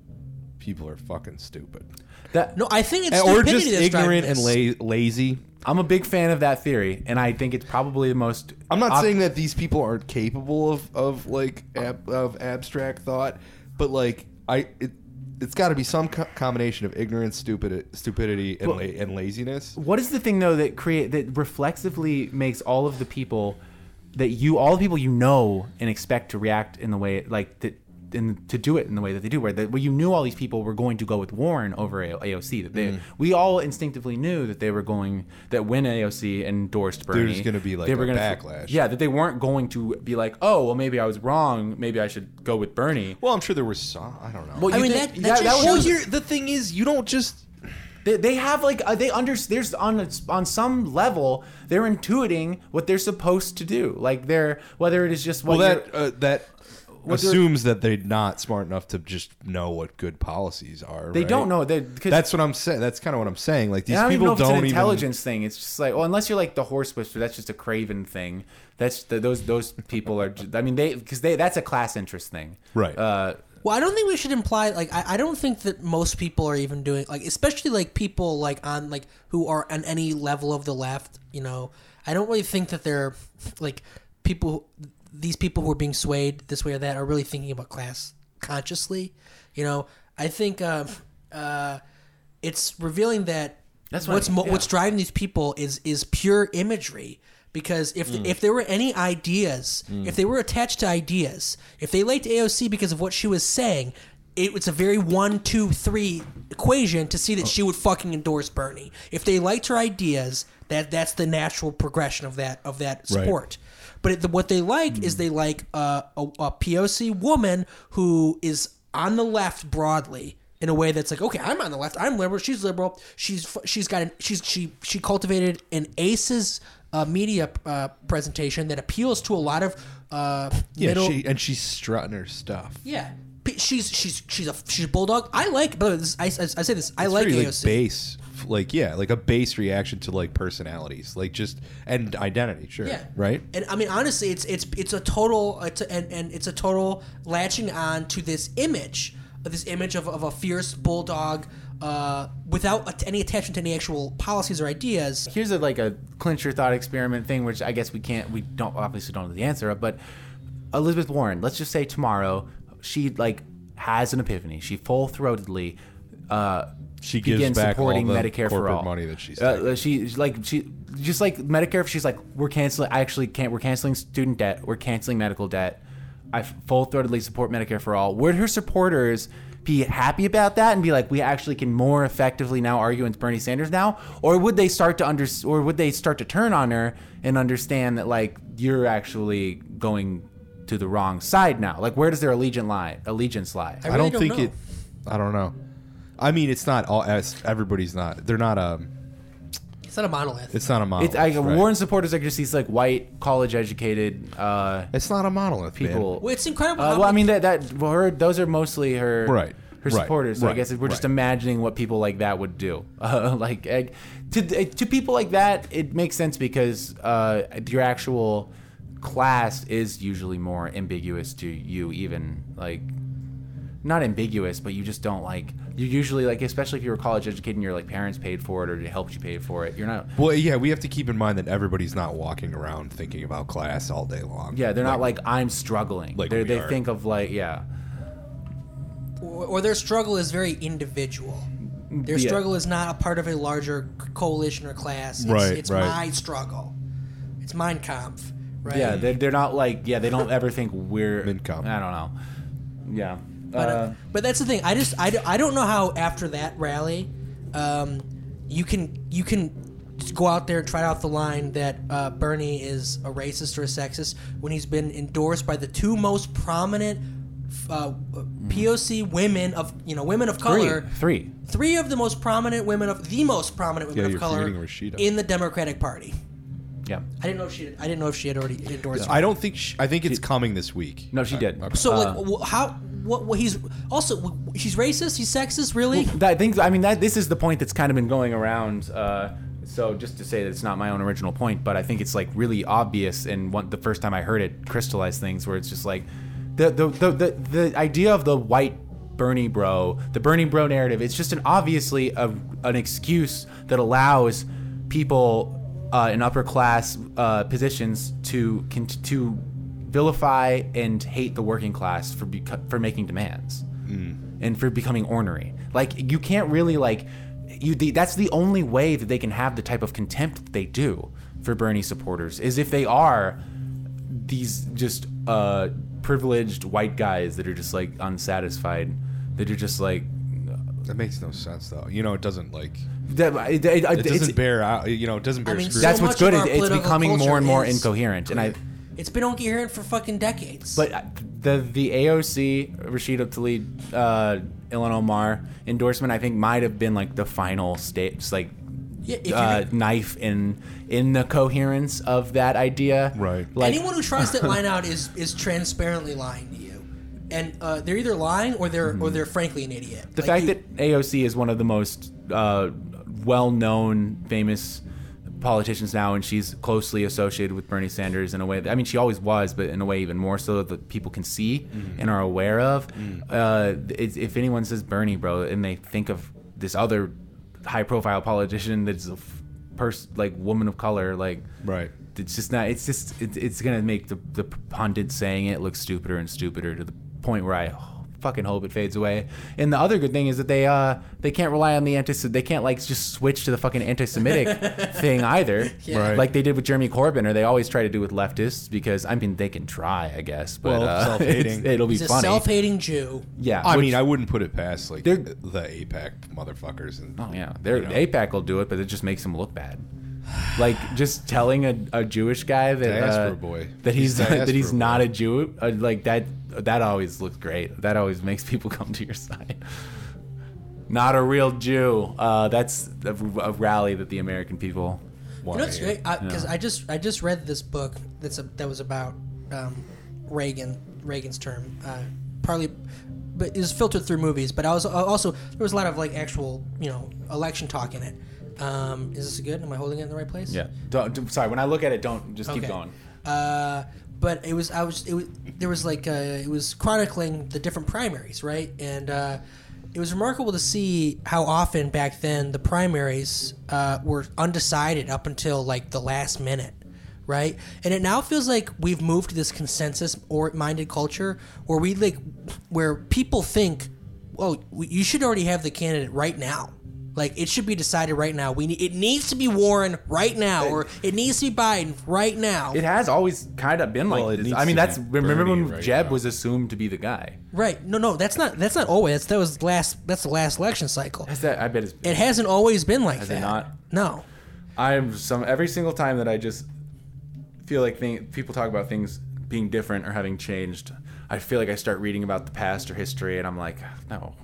people are fucking stupid, That no, I think it's or just ignorant and la- lazy. I'm a big fan of that theory, and I think it's probably the most. I'm not ob- saying that these people aren't capable of of like ab, of abstract thought, but like I it it's got to be some co- combination of ignorance, stupid stupidity, and, la- and laziness. What is the thing though that create that reflexively makes all of the people that you all the people you know and expect to react in the way like that and to do it in the way that they do where, that, where you knew all these people were going to go with Warren over A- AOC that they Mm. we all instinctively knew that they were going that when AOC endorsed Bernie There's gonna be, like, they were gonna backlash. yeah that they weren't going to be like oh well maybe I was wrong maybe I should go with Bernie Well, I'm sure there was some. I don't know. Well, I you mean, think- that- that just well, shows- here the thing is, you don't just They, they have like uh, they under there's on a- on some level they're intuiting what they're supposed to do. Like they're whether it is just well that uh, that what they're- assumes that they're not smart enough to just know what good policies are. They right? don't know that because That's what I'm saying. That's kind of what I'm saying. Like these I don't even people know if don't an even intelligence thing. It's just like, well, unless you're like the horse whisperer, that's just a craven thing. That's the, those those people are. Just, I mean, they because they that's a class interest thing, Right. Uh, Well, I don't think we should imply like I, I don't think that most people are even doing like especially like people like on like who are on any level of the left. You know, I don't really think that they're like people. These people who are being swayed this way or that are really thinking about class consciously. You know, I think uh, uh, it's revealing that That's what what's I- yeah. what's driving these people is is pure imagery. Because if Mm. if there were any ideas, if they were attached to ideas, if they liked AOC because of what she was saying, it was a very one, two, three equation to see that she would fucking endorse Bernie. If they liked her ideas, that that's the natural progression of that of that Right. But it, what they like is they like uh, a, a POC woman who is on the left broadly, in a way that's like, okay, I'm on the left, I'm liberal, she's liberal, she's she's got an, she's she she cultivated an aces uh, media uh, presentation that appeals to a lot of uh, Yeah, middle. she, and she's strutting her stuff. yeah, she's she's she's a she's a bulldog. I like, but I, I, I say this, I It's like AOC. base, like yeah, like a base reaction to like personalities, like just and identity. Sure, Yeah. right. And I mean, honestly, it's it's it's a total it's a, and, and it's a total latching on to this image, of this image of, of a fierce bulldog, uh, without at- any attachment to any actual policies or ideas. Here's a like a clincher thought experiment thing, which I guess we can't, we don't obviously don't know the answer of, but Elizabeth Warren, let's just say tomorrow she like has an epiphany. She full throatedly uh, She gives begins back all supporting the Medicare for corporate all. money that she's uh, she like she just like Medicare. If she's like we're canceling. I actually can't. We're canceling student debt. We're canceling medical debt. I full throatedly support Medicare for all. Would her supporters be happy about that and be like, we actually can more effectively now argue against Bernie Sanders now, or would they start to under, or would they start to turn on her and understand that like you're actually going to the wrong side now? Like, where does their allegiance lie? Allegiance lie? I, don't, think it. I don't know. I mean, it's not all. as- Everybody's not. They're not. Um, It's not a monolith. it's not a monolith. It's I, right? Warren supporters are just these like white college educated uh, It's not a monolith. people. Well, it's incredible. Uh, well, I mean that that well, her, those are mostly her Right, her right, supporters. So I right, guess we're just imagining what people like that would do. Uh, like eh, to to people like that, it makes sense because uh, your actual class is usually more ambiguous to you, even like not ambiguous, but you just don't like. You usually like, especially if you were college educated and your like parents paid for it or they helped you pay for it. You're not. Well, yeah, we have to keep in mind that everybody's not walking around thinking about class all day long. Yeah, they're not like I'm struggling. like They're- we they are. think of like yeah. or, or their struggle is very individual. Their Yeah. struggle is not a part of a larger coalition or class. It's, Right, it's right. my struggle. It's Mein Kampf, right? Yeah, they're, they're not like yeah. They don't ever think we're. Income. I don't know. Yeah. But, uh, Uh, but that's the thing. I just I, I don't know how after that rally, um, you can you can just go out there and try out the line that uh, Bernie is a racist or a sexist when he's been endorsed by the two most prominent uh, POC women of you know women of color. three. Three of the most prominent women of the most prominent women Yeah, of color in the Democratic Party. Yeah. I didn't know if she. I didn't know if she had already endorsed. her. I don't think. She, I think it's coming this week. No, she did. Okay. So Uh, like, wh- how? What? what he's also wh- he's racist. He's sexist. Really? That things. I mean, that this is the point that's kind of been going around. Uh, so just to say that it's not my own original point, but I think it's like really obvious. And one, the first time I heard it, crystallized things where it's just like the the the the, the idea of the white Bernie bro, the Bernie bro narrative. It's just an obviously a, an excuse that allows people uh, in upper class uh, positions to to vilify and hate the working class for beco- for making demands and for becoming ornery. Like you can't really like you. The, that's the only way that they can have the type of contempt that they do for Bernie supporters is if they are these just uh, privileged white guys that are just like unsatisfied. That are just like That makes no sense, though. You know, it doesn't like. That. It, it- It it's- doesn't bear out. You know, it doesn't bear. I mean, scrutiny. that's so what's much good. of our It, it's political becoming more and more culture is- incoherent, and I. It's been incoherent for fucking decades. But uh, the the AOC Rashida Tlaib, uh, Ilhan Omar endorsement, I think, might have been like the final stage, just like Yeah, if uh, you're- knife in in the coherence of that idea. Right. Like anyone who tries that line out is is transparently lying to you, and uh, they're either lying or they're or they're frankly an idiot. The Like, fact you- that AOC is one of the most uh, well-known, famous politicians now, and she's closely associated with Bernie Sanders in a way. That, I mean, she always was, but in a way even more so that people can see and are aware of. Uh, it's, if anyone says Bernie, bro, and they think of this other high-profile politician that's a f- person like woman of color, like Right. it's just not. It's just it, it's gonna make the the pundit saying it look stupider and stupider to the point where I fucking hope it fades away. And the other good thing is that they uh they can't rely on the anti. They can't like just switch to the fucking anti-Semitic thing either. Yeah. Right. Like they did with Jeremy Corbyn, or they always try to do with leftists because I mean they can try, I guess, but Well, uh, self-hating. it'll be he's a funny. self-hating Jew. yeah, I which- mean, I wouldn't put it past like They're- the AIPAC motherfuckers and. Oh yeah, they're, You know. AIPAC will do it, but it just makes them look bad. Like just telling a, a Jewish guy that uh, boy. that he's, He's that he's diaspora not a Jew, uh, like that that always looks great. That always makes people come to your side. Not a real Jew. Uh, that's a, a rally that the American people. You know what's great? Because Yeah. I just I just read this book that's a, that was about um, Reagan Reagan's term, uh, partly, but it was filtered through movies. But I was also there was a lot of like actual you know election talk in it. Um, is this good? Am I holding it in the right place? Yeah. Don't, sorry. When I look at it, don't just keep going. Uh, but it was I was it was there was like uh, it was chronicling the different primaries, right? And uh, it was remarkable to see how often back then the primaries uh, were undecided up until like the last minute, right? And it now feels like we've moved to this consensus or minded culture where we like where people think, oh, you should already have the candidate right now. Like it should be decided right now. We need, it needs to be Warren right now, or it needs to be Biden right now. It has always kind of been Well, like it this. I mean, that's remember when right Jeb now. was assumed to be the guy. Right. No, no, that's not that's not always. That was last. That's the last election cycle. Has that? I bet it's. It hasn't always been like Has that. it not? No. I'm some every single time that I just feel like thing, people talk about things being different or having changed. I feel like I start reading about the past or history, and I'm like, no,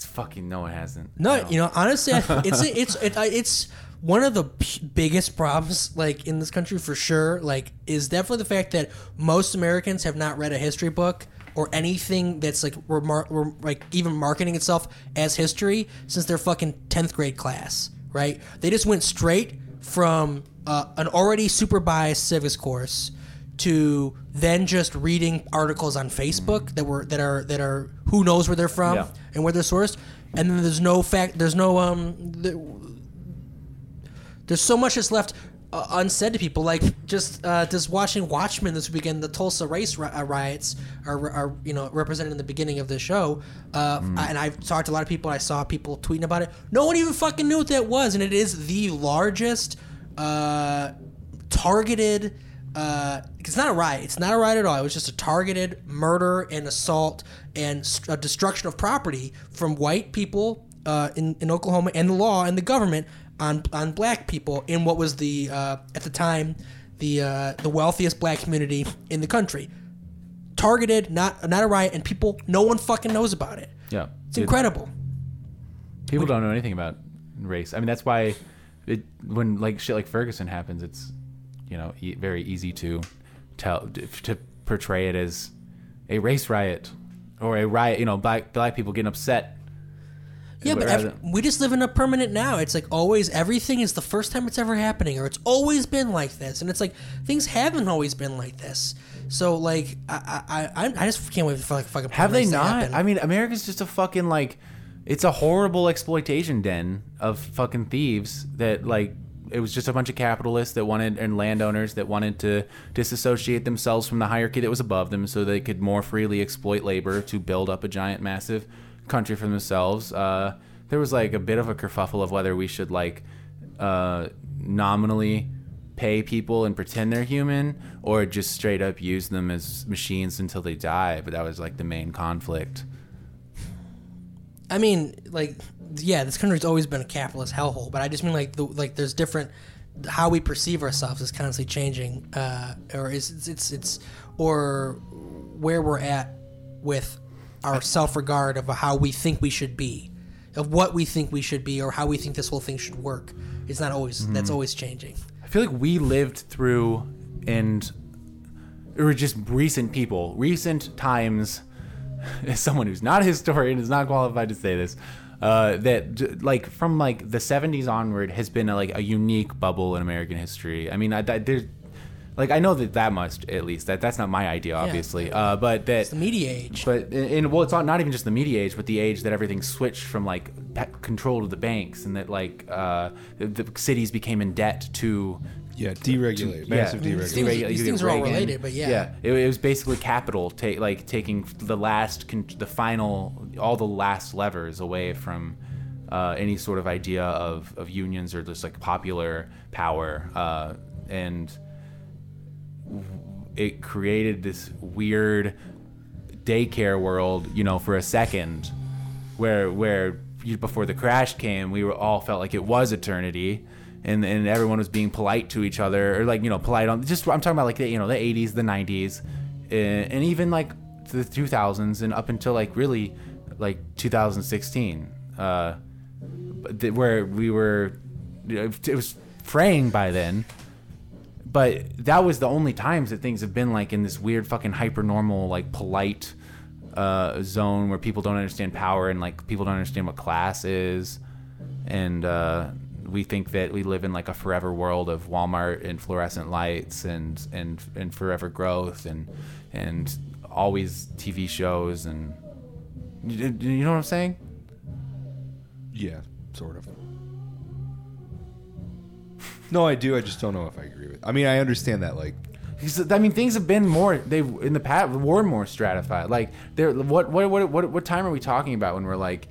it's fucking no, it hasn't. No, you know, honestly, I- it's it's it's it's one of the p- biggest problems like in this country for sure. Like, is definitely the fact that most Americans have not read a history book or anything that's like remar- rem- like even marketing itself as history since their fucking tenth grade class. Right? They just went straight from uh, an already super biased civics course to then just reading articles on Facebook that were that are that are who knows where they're from Yeah. and where they're sourced, and then there's no fact, there's no um, the, there's so much that's left uh, unsaid to people. Like just uh, just watching Watchmen this weekend, the Tulsa race ri- uh, riots are, are you know represented in the beginning of the show, uh, and I've talked to a lot of people. I saw people tweeting about it. No one even fucking knew what that was, and it is the largest uh, targeted. Uh, it's not a riot. It's not a riot at all. It was just a targeted murder and assault and st- destruction of property from white people uh, in, in Oklahoma and the law and the government on on black people in what was the uh, at the time the uh, the wealthiest black community in the country. Targeted, not not a riot, and people no one fucking knows about it. Yeah, It's incredible. People don't know anything about race. I mean, that's why it, when like shit like Ferguson happens, it's you know e- very easy to tell to portray it as a race riot or a riot. You know, black black people getting upset. Yeah, but we just live in a permanent now. It's like always everything is the first time it's ever happening, or it's always been like this, and it's like things haven't always been like this. So like I I I, I just can't wait for like fucking Have they not? I mean, America's just a fucking like, it's a horrible exploitation den of fucking thieves that like. It was just a bunch of capitalists that wanted and landowners that wanted to disassociate themselves from the hierarchy that was above them, so they could more freely exploit labor to build up a giant, massive country for themselves. Uh, there was like a bit of a kerfuffle of whether we should like uh, nominally pay people and pretend they're human, or just straight up use them as machines until they die. But that was like the main conflict. I mean, like, yeah, this country's always been a capitalist hellhole, but I just mean like, the, like, there's different how we perceive ourselves is constantly changing, uh, or is it's, it's it's or where we're at with our self regard of how we think we should be, of what we think we should be, or how we think this whole thing should work. It's not always that's Mhm. always changing. I feel like we lived through and or just recent people, recent times. As someone who's not a historian, is not qualified to say this. Uh, that like from like the 70s onward has been a, like a unique bubble in American history. I mean, I, that, there's like I know that that much at least that that's not my idea, obviously. Uh, but that It's the media age. but in, in well, it's not, not even just the media age, but the age that everything switched from like control to the banks, and that like uh, the cities became in debt to Yeah, deregulate, massive These deregulation. things- Deregulate- these you things get are all Reagan. related, but yeah. yeah, it, it was basically capital, take like taking the last, con- the final, all the last levers away from uh, any sort of idea of, of unions or just like popular power, uh, and it created this weird daycare world, you know, for a second, where where before the crash came, we were all felt like it was eternity, and and everyone was being polite to each other, or like you know polite on just I'm talking about like the you know the 80s, the 90s, and, and even like the 2000s and up until like really like 2016. uh, where we were. It was fraying by then, but that was the only times that things have been like in this weird fucking hyper normal like polite uh, zone where people don't understand power and like people don't understand what class is, and uh, we think that we live in like a forever world of Walmart and fluorescent lights and and and forever growth and and always TV shows and you, you know what I'm saying? Yeah, sort of. No, I do. I just don't know if I agree with. I mean, I understand that. Like, I mean, things have been more. They've in the past were more stratified. Like, there. What, what what what what time are we talking about when we're like?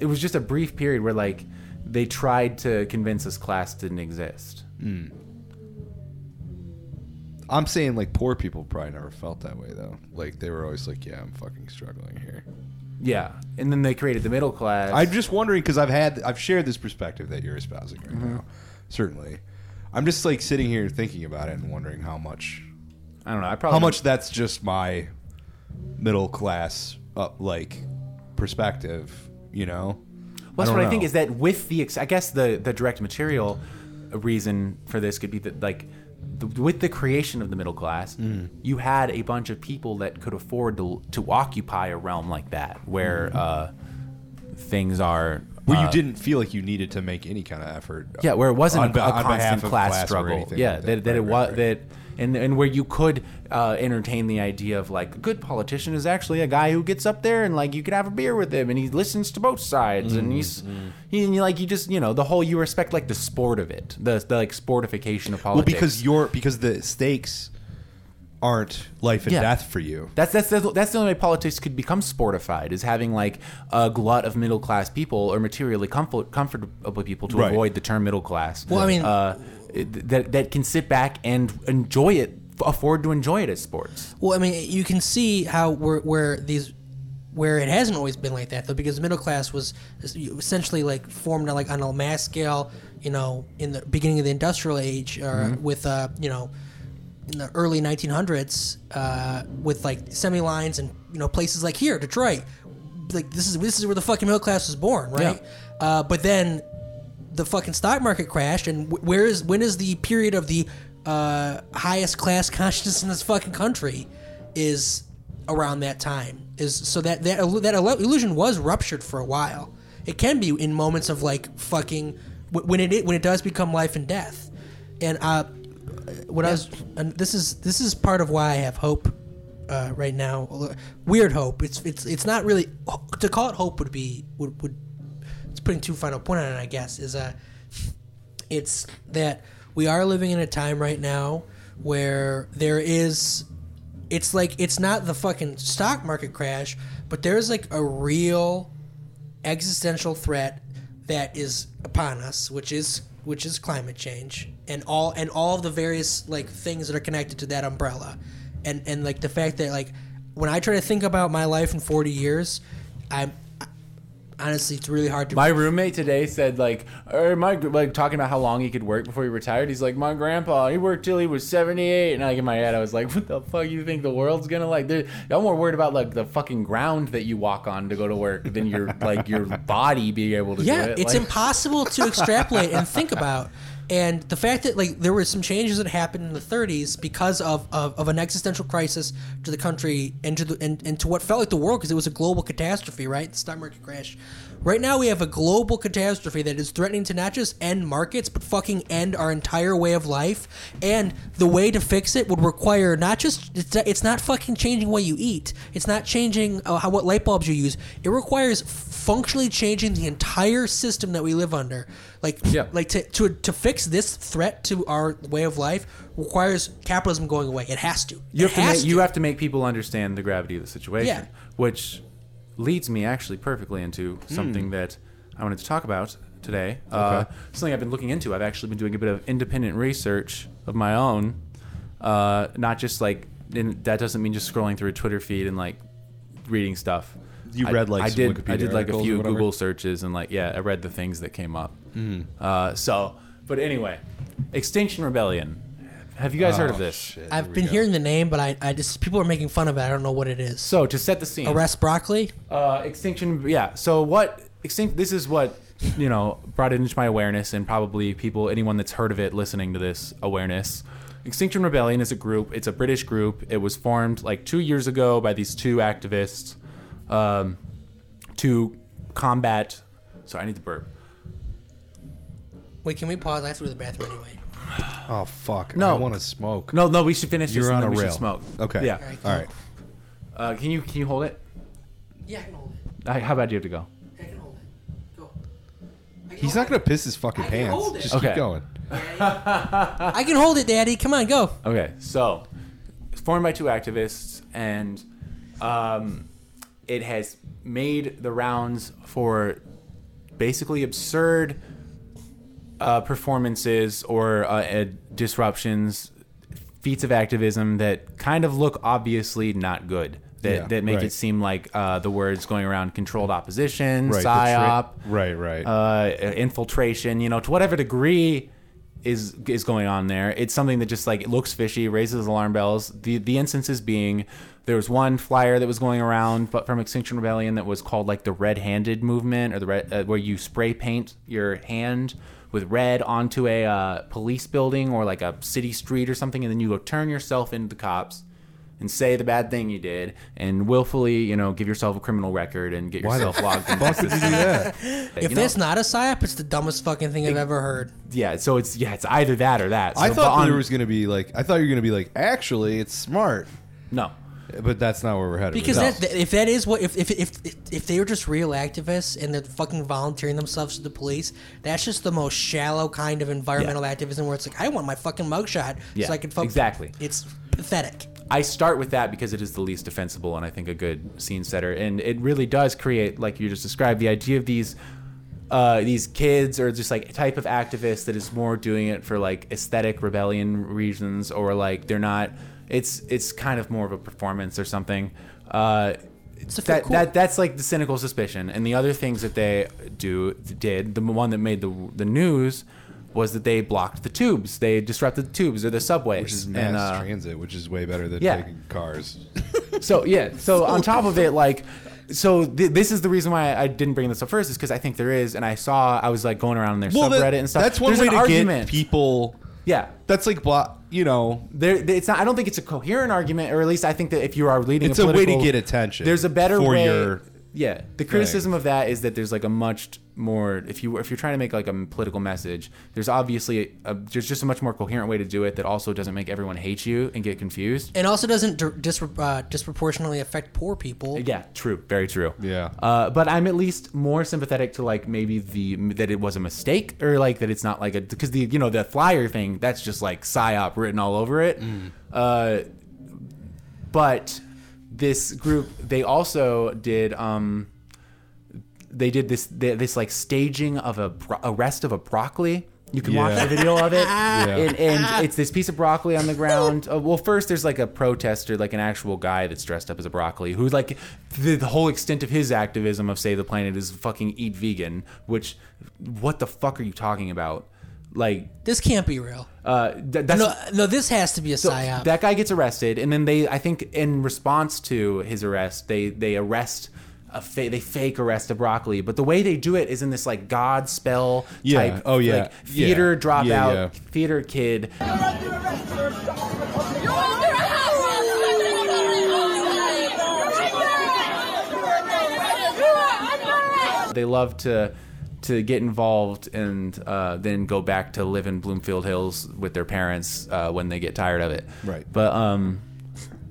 It was just a brief period where like they tried to convince us class didn't exist. I'm saying like poor people probably never felt that way though. Like they were always like, yeah, I'm fucking struggling here. Yeah, and then they created the middle class. I'm just wondering because I've had I've shared this perspective that you're espousing right Mhm. now. Certainly, I'm just like sitting here thinking about it and wondering how much. I don't know. I probably how much that's just my middle class uh, like perspective. You know. Well, that's don't what I think is that with the, ex- I guess the the direct material reason for this could be that like the, with the creation of the middle class, Mm. you had a bunch of people that could afford to to occupy a realm like that where Mhm. uh, things are where uh, you didn't feel like you needed to make any kind of effort. yeah, where it wasn't on a, a on constant of class, struggle. Yeah, like that, that Right, it right, was right. that, and and where you could uh, entertain the idea of like a good politician is actually a guy who gets up there and like you could have a beer with him and he listens to both sides and he's Mm-hmm. he, and you like you just you know the whole you respect like the sport of it, the the like sportification of politics. Well, because you're because the stakes aren't life and Yeah. death for you. That's that's the, that's the only way politics could become sportified is having like a glut of middle class people or materially comfort, comfortable people to Right. avoid the term middle class. Well, I mean- uh, it- that that can sit back and enjoy it, afford to enjoy it as sports. Well, I mean, you can see how where, where these where it hasn't always been like that though, because the middle class was essentially like formed on, like on a mass scale, you know, in the beginning of the industrial age, or Mhm. with uh, you know, in the early 1900s, uh, with like semi lines and you know places like here, Detroit. Like this is this is where the fucking middle class was born, right? Uh, but then the fucking stock market crashed, and wh- where is when is the period of the uh, highest class consciousness in this fucking country is around that time. Is so that that that illusion was ruptured for a while. It can be in moments of like fucking when it when it does become life and death. And uh, what I was and this is this is part of why I have hope uh, right now. Weird hope. It's it's it's not really to call it hope would be would would it's putting too fine a point on it. I guess is uh it's that we are living in a time right now where there is it's like it's not the fucking stock market crash but there's like a real existential threat that is upon us which is which is climate change and all and all the various like things that are connected to that umbrella and and like the fact that like when i try to think about my life in 40 years i'm honestly it's really hard to My roommate today said like, or my like talking about how long he could work before he retired. He's like, my grandpa, he worked till he was seventy eight, and like in my head, I was like, what the fuck you think the world's gonna like? I'm more worried about like the fucking ground that you walk on to go to work than your like your body being able to yeah do it. it's Like- impossible to extrapolate and think about and the fact that like there were some changes that happened in the 30s because of, of, of an existential crisis to the country and to the and, and to what felt like the world because it was a global catastrophe right? The stock market crash right now we have a global catastrophe that is threatening to not just end markets but fucking end our entire way of life. And the way to fix it would require not just it's not, it's not fucking changing what you eat. It's not changing uh, how what light bulbs you use. It requires functionally changing the entire system that we live under like like to, to to fix this threat to our way of life requires capitalism going away it has to You it have to has make, you have to make people understand the gravity of the situation, Yeah. which leads me actually perfectly into something Hmm. that I wanted to talk about today. Uh, something I've been looking into. I've actually been doing a bit of independent research of my own, uh, not just like and that doesn't mean just scrolling through a Twitter feed and like reading stuff. You read, like, I some did. I did like a few? Google searches and like yeah, I read the things that came up. Mhm. Uh, so, but anyway, Extinction Rebellion. Have you guys heard Oh, of this? shit. I've been hearing the name, but I, I just people are making fun of it. I don't know what it is. So to set the scene, Arrest broccoli. Uh, extinction. Yeah. So what? Extinct. This is what you know brought it into my awareness, and probably people, anyone that's heard of it, listening to this awareness. Extinction Rebellion is a group. It's a British group. It was formed like two years ago by these two activists um, to combat. Sorry, I need to burp. Wait, can we pause? I have to go to the bathroom anyway. Oh fuck! No. I want to smoke. No, no, we should finish. You're this and on then a we should rail. Smoke. Okay. Yeah. Alright, All right. Uh, can you can you hold it? Yeah, I can hold it. How bad do you have to go? I can hold it. Go. He's not gonna piss his fucking I can pants. hold it. Just Okay. keep going. I can hold it, Daddy. Come on, go. Okay, so formed by two activists, and um, it has made the rounds for basically absurd uh, performances or uh, uh, disruptions, feats of activism that kind of look obviously not good. That, Yeah, that make right. it seem like uh, the words going around controlled opposition, Right, psyop, tri- right, right. uh, infiltration. You know, to whatever degree is is going on there, it's something that just like it looks fishy, raises alarm bells. The the instances being there was one flyer that was going around, but from Extinction Rebellion that was called like the Red Handed movement, or the red, uh, where you spray paint your hand with red onto a uh, police building or like a city street or something, and then you go turn yourself into the cops. And say the bad thing you did, and willfully, you know, give yourself a criminal record and get Why the yourself logged into the fuck would you do system. that? If You know- that's not a psyop, it's the dumbest fucking thing I've ever heard. yeah, so it's yeah, it's either that or that. So, I but thought on- there was gonna be like I thought you were gonna be like actually it's smart, no. But that's not where we're headed. Because this. that, if that is what if if, if if they were just real activists and they're fucking volunteering themselves to the police, that's just the most shallow kind of environmental activism where it's like I want my fucking mugshot Yeah, so I can fuck exactly. It's pathetic. I start with that because it is the least defensible and I think a good scene setter. And it really does create, like you just described, the idea of these uh, these kids or just like a type of activist that is more doing it for like aesthetic rebellion reasons or like they're not. It's it's kind of more of a performance or something. Uh, to feel that, cool. that that's like the cynical suspicion. And the other things that they do did the one that made the the news was that they blocked the tubes. They disrupted the tubes or the subways. which is mass and, uh, transit, which is way better than yeah. taking cars. so yeah so on top of it like so th- this is the reason why I didn't bring this up first is because I think there is and I saw I was like going around in their Well, subreddit that- and stuff That's one There's way an to argument get people. Yeah That's like block. You know, there it's not I don't think it's a coherent argument or at least I think that if you are leading it's a, a, way to get attention. there's a better for way your. Yeah the criticism of that is that there's like a much more if you if you're trying to make like a political message there's obviously a, there's just a much more coherent way to do it that also doesn't make everyone hate you and get confused And also doesn't dir- disre- uh, disproportionately affect poor people. Yeah, true, very true. Yeah. Uh, but I'm at least more sympathetic to like maybe the that it was a mistake or like that it's not like a because the you know the flyer thing that's just like psyop written all over it. Uh, but this group they also did um they did this this like staging of a arrest of a broccoli. You can watch the video of it, Yeah. and, and it's this piece of broccoli on the ground. Uh, well, first there's like a protester, like an actual guy that's dressed up as a broccoli, who's like the, the whole extent of his activism of save the planet is fucking eat vegan. Which, what the fuck are you talking about? Like, This can't be real. uh, th- that's No, no, this has to be a so psyop. that guy gets arrested, and then they, I think, in response to his arrest, they they arrest. A fa- they fake arrest a broccoli, but the way they do it is in this like Godspell Yeah. type, Oh, yeah. like, theater Yeah. dropout, Yeah, yeah. theater kid. They love to to get involved and uh, then go back to live in Bloomfield Hills with their parents uh, when they get tired of it. Right. But um,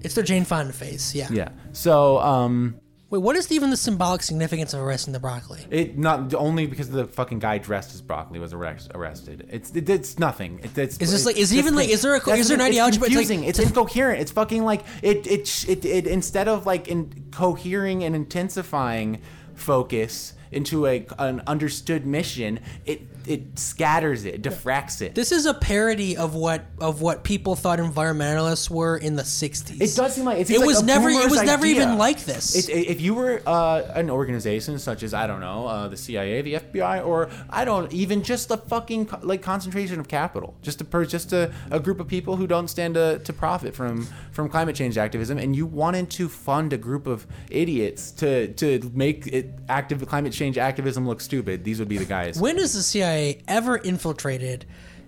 it's their Jane Fonda face. Yeah. yeah. So um, Wait, what is even the symbolic significance of arresting the broccoli? it not only because the fucking guy dressed as broccoli was arrest, arrested. It's it, it's nothing. It, it's Is this it's like- is just even, like- is there a- that's is there the- an it's ideology, but it's, like, confusing. It's incoherent. It's fucking like it it it, it instead of like in cohering and intensifying focus into a an understood mission, it it scatters it, it diffracts it. This is a parody of what of what people thought environmentalists were in the '60s. It does seem like it, it like was never. It was never idea. even like this. It, it- if you were uh, an organization such as I don't know uh, the CIA, the FBI, or I don't even just a fucking like concentration of capital, just a just a, a group of people who don't stand to, to profit from from climate change activism, and you wanted to fund a group of idiots to to make it active climate change activism look stupid, these would be the guys. when has the CIA ever infiltrated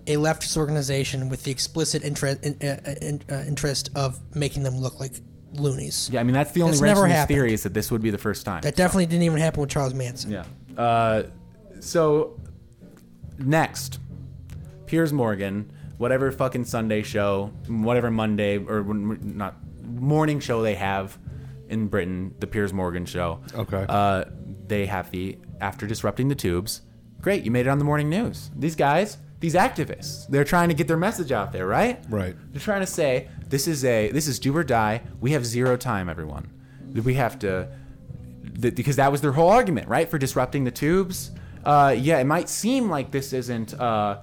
a leftist organization with the explicit interest in, uh, in, uh, interest of making them look like loonies? Yeah, I mean that's the only That's wrench never in this happened. theory is that this would be the first time. That definitely didn't even happen with Charles Manson. Yeah. Uh, so next, Piers Morgan, whatever fucking Sunday show, whatever Monday or not morning show they have in Britain, the Piers Morgan show. Okay. Uh, they have the after disrupting the tubes. Great, you made it on the morning news. These guys, these activists, they're trying to get their message out there, right? Right. They're trying to say this is a this is do or die. We have zero time, everyone. We have to th- because that was their whole argument, right, for disrupting the tubes. Uh, yeah, it might seem like this isn't uh,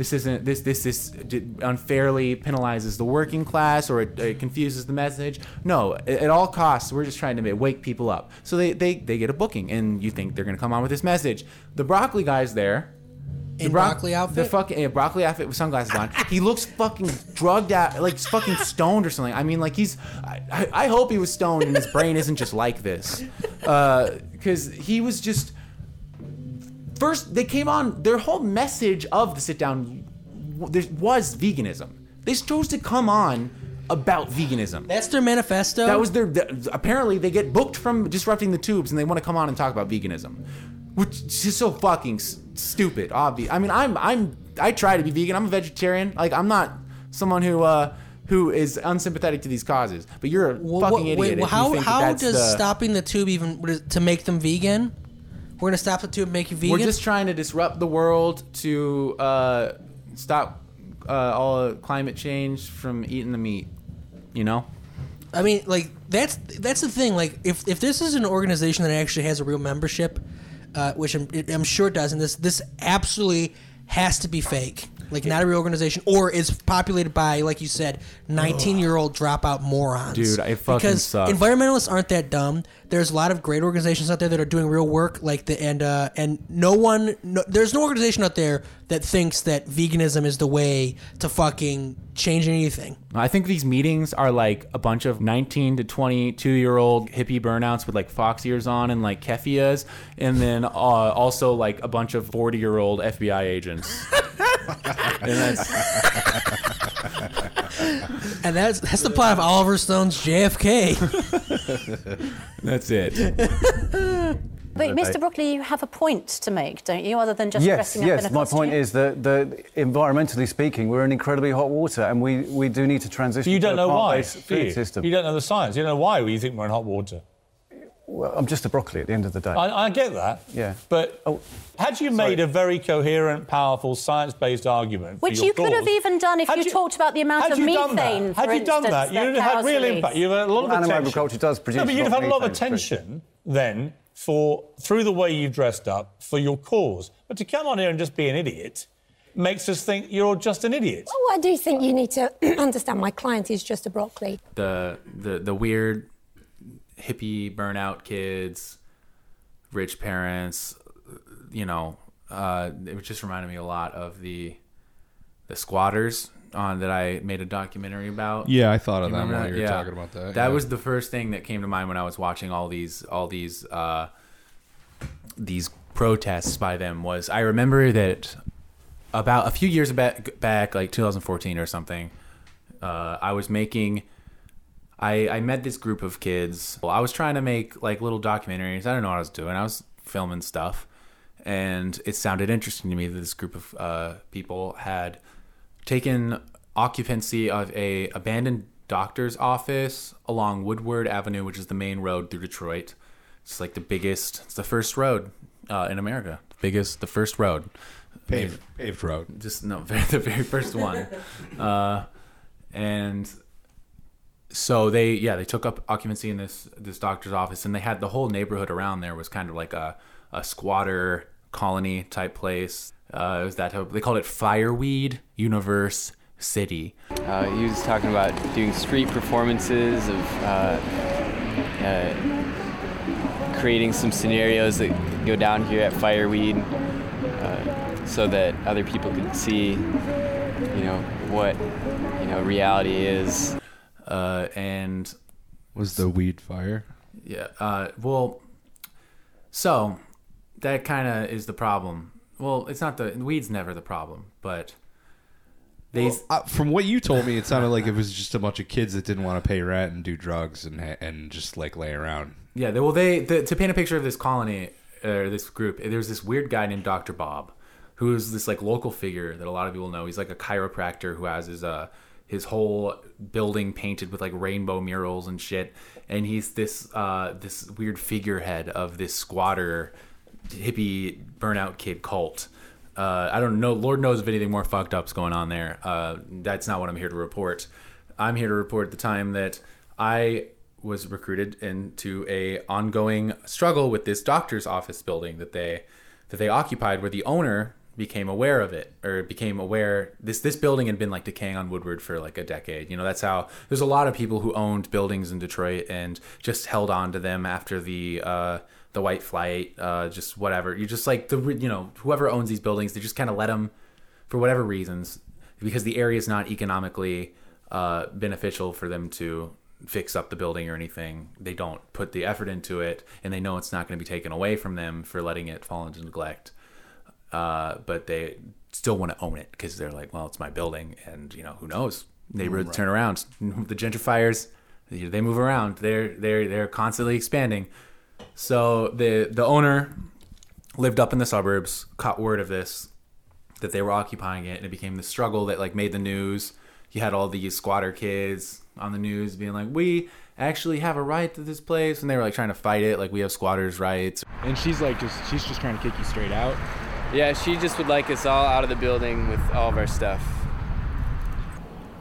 this isn't this this this unfairly penalizes the working class or it, it confuses the message. No, at, all costs, we're just trying to wake people up. So they, they they get a booking, and you think they're gonna come on with this message. The broccoli guy's there. The In bro- broccoli outfit? The fucking yeah, broccoli outfit with sunglasses on. He looks fucking drugged out, like fucking stoned or something. I mean, like he's. I, I, I hope he was stoned and his brain isn't just like this, uh, because he was just. First, they came on. Their whole message of the sit down was veganism. They chose to come on about veganism. That's their manifesto. That was their. th- apparently, they get booked from disrupting the tubes, and they want to come on and talk about veganism, which is just so fucking s- stupid. Obvious. I mean, I'm I'm I try to be vegan. I'm a vegetarian. Like, I'm not someone who uh who is unsympathetic to these causes. But you're a fucking idiot. wait, how that how that's does the- stopping the tube even to make them vegan? We're gonna stop the tube and make you vegan. We're just trying to disrupt the world to uh, stop uh, all climate change from eating the meat. You know. I mean, like that's that's the thing. Like, if if this is an organization that actually has a real membership, uh, which I'm, I'm sure it does, and this this absolutely has to be fake. Like, not a real organization, or is populated by, like you said, 19 year old dropout morons. Dude, I fucking because sucks. environmentalists aren't that dumb. There's a lot of great organizations out there that are doing real work, like the and uh, and no one, no, there's no organization out there that thinks that veganism is the way to fucking change anything. I think these meetings are like a bunch of 19 to 22 year old hippie burnouts with like fox ears on and like kefias, and then uh, also like a bunch of 40 year old FBI agents. and that's And that's that's the plot of Oliver Stone's JFK. that's it. But Mr. Broccoli, you have a point to make, don't you? Other than just yes, dressing up yes. in a My costume. point is that, that environmentally speaking, we're in incredibly hot water, and we, we do need to transition. You don't to a know why, do food you? system. You don't know the science. You don't know why you think we're in hot water. Well, I'm just a broccoli at the end of the day. I, I get that. yeah. But oh, had you made a very coherent, powerful, science-based argument, for Which your you could have even done if you, you- talked about the amount had of you done methane, that, for had you done that, you'd have had real release. impact. You'd have had a lot Well, of animal attention. agriculture does produce No, but you'd have had a lot of of methane, attention then for through the way you've dressed up for your cause. But to come on here and just be an idiot makes us think you're just an idiot. Oh, I do think you need to understand my client is just a broccoli. The the the weird hippie burnout kids, rich parents, you know, uh, it just reminded me a lot of the the squatters on that I made a documentary about. Yeah, I thought of them while you were talking about that, That yeah. was the first thing that came to mind when I was watching all these all these uh, these protests by them. Was I remember that about a few years back, back like 2014 or something, uh, I was making. I, I met this group of kids. Well, I was trying to make like little documentaries. I don't know what I was doing. I was filming stuff, and it sounded interesting to me that this group of uh, people had taken occupancy of a abandoned doctor's office along Woodward Avenue, which is the main road through Detroit. It's like the biggest. It's the first road uh, in America. The Biggest, the first road. Paved- paved road. Just no, the very first one. Uh, and so they yeah they took up occupancy in this this doctor's office and they had the whole neighborhood around there was kind of like a, a squatter colony type place. Uh, it was that type, they called it Fireweed Universe City. Uh, he was talking about doing street performances of uh, uh, creating some scenarios that go down here at Fireweed uh, so that other people could see, you know, what you know reality is. Uh, and Was the weed fire? Yeah. Uh, well, so that kind of is the problem. Well, it's not the weed's never the problem, but they Well, uh, from what you told me, it sounded like it was just a bunch of kids that didn't want to pay rent and do drugs and and just like lay around. Yeah, they, well, they the, to paint a picture of this colony or this group, there's this weird guy named Doctor Bob, who is this like local figure that a lot of people know. He's like a chiropractor who has his uh his whole building painted with like rainbow murals and shit, and he's this uh this weird figurehead of this squatter hippie burnout kid cult. Uh, I don't know. Lord knows if anything more fucked up's going on there. Uh, that's not what I'm here to report. I'm here to report the time that I was recruited into a ongoing struggle with this doctor's office building that they that they occupied, where the owner became aware of it or became aware this this building had been like decaying on Woodward for like a decade. You know, that's how there's a lot of people who owned buildings in Detroit and just held on to them after the uh, the white flight, uh, just whatever. You just like the you know whoever owns these buildings, they just kind of let them for whatever reasons because the area is not economically uh, beneficial for them to fix up the building or anything. They don't put the effort into it, and they know it's not going to be taken away from them for letting it fall into neglect. Uh, but they still want to own it because they're like, well, it's my building, and you know, who knows? Neighborhoods Right. turn around. The gentrifiers, they they move around. They're they're they're constantly expanding. So the the owner lived up in the suburbs, caught word of this that they were occupying it, and it became the struggle that like made the news. You had all these squatter kids on the news being like, "We actually have a right to this place," and they were like trying to fight it, like we have squatters' rights. And she's like, just she's just trying to kick you straight out. Yeah, she just would like us all out of the building with all of our stuff.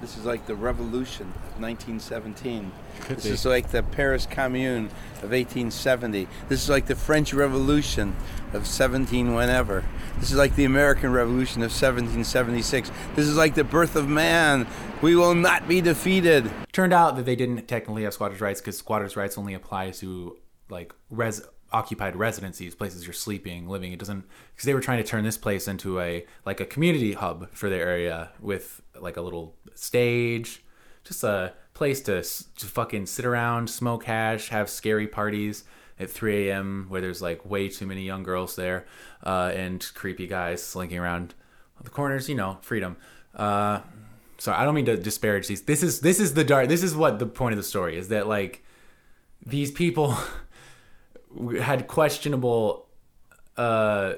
This is like the revolution of 1917. Could this be. is like the Paris Commune of 1870. This is like the French Revolution of 17 whenever. This is like the American Revolution of 1776. This is like the birth of man. We will not be defeated. Turned out that they didn't technically have squatters' rights because squatters' rights only applies to like res occupied residencies, places you're sleeping, living. It doesn't because they were trying to turn this place into a like a community hub for their area with like a little stage, just a place to to fucking sit around, smoke hash, have scary parties at 3 a.m. where there's like way too many young girls there uh, and creepy guys slinking around the corners. You know, freedom. Uh, I don't mean to disparage these. This is this is the dark. This is what the point of the story is that like these people had questionable. Uh,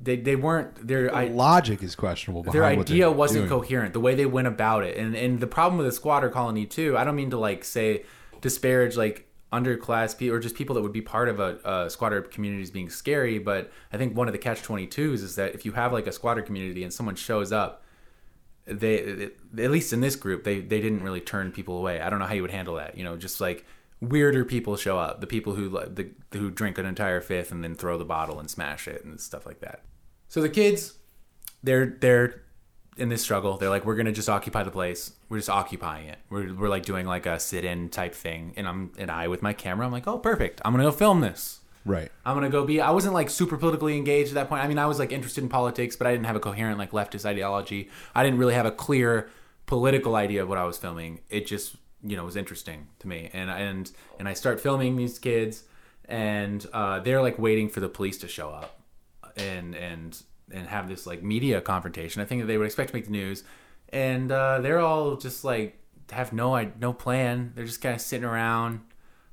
they they weren't their I, logic is questionable. their idea wasn't doing. coherent the way they went about it and and the problem with the squatter colony too i don't mean to like say disparage like underclass people or just people that would be part of a, a squatter community as being scary but i think one of the catch 22s is that if you have like a squatter community and someone shows up they at least in this group they they didn't really turn people away i don't know how you would handle that you know just like weirder people show up the people who like, the who drink an entire fifth and then throw the bottle and smash it and stuff like that so the kids they're they're in this struggle they're like we're gonna just occupy the place we're just occupying it we're, we're like doing like a sit-in type thing and i'm and i with my camera i'm like oh perfect i'm gonna go film this Right. I'm gonna go be. I wasn't like super politically engaged at that point. I mean, I was like interested in politics, but I didn't have a coherent like leftist ideology. I didn't really have a clear political idea of what I was filming. It just you know was interesting to me, and and and I start filming these kids, and uh, they're like waiting for the police to show up, and and and have this like media confrontation. I think that they would expect to make the news, and uh, they're all just like have no no plan. They're just kind of sitting around.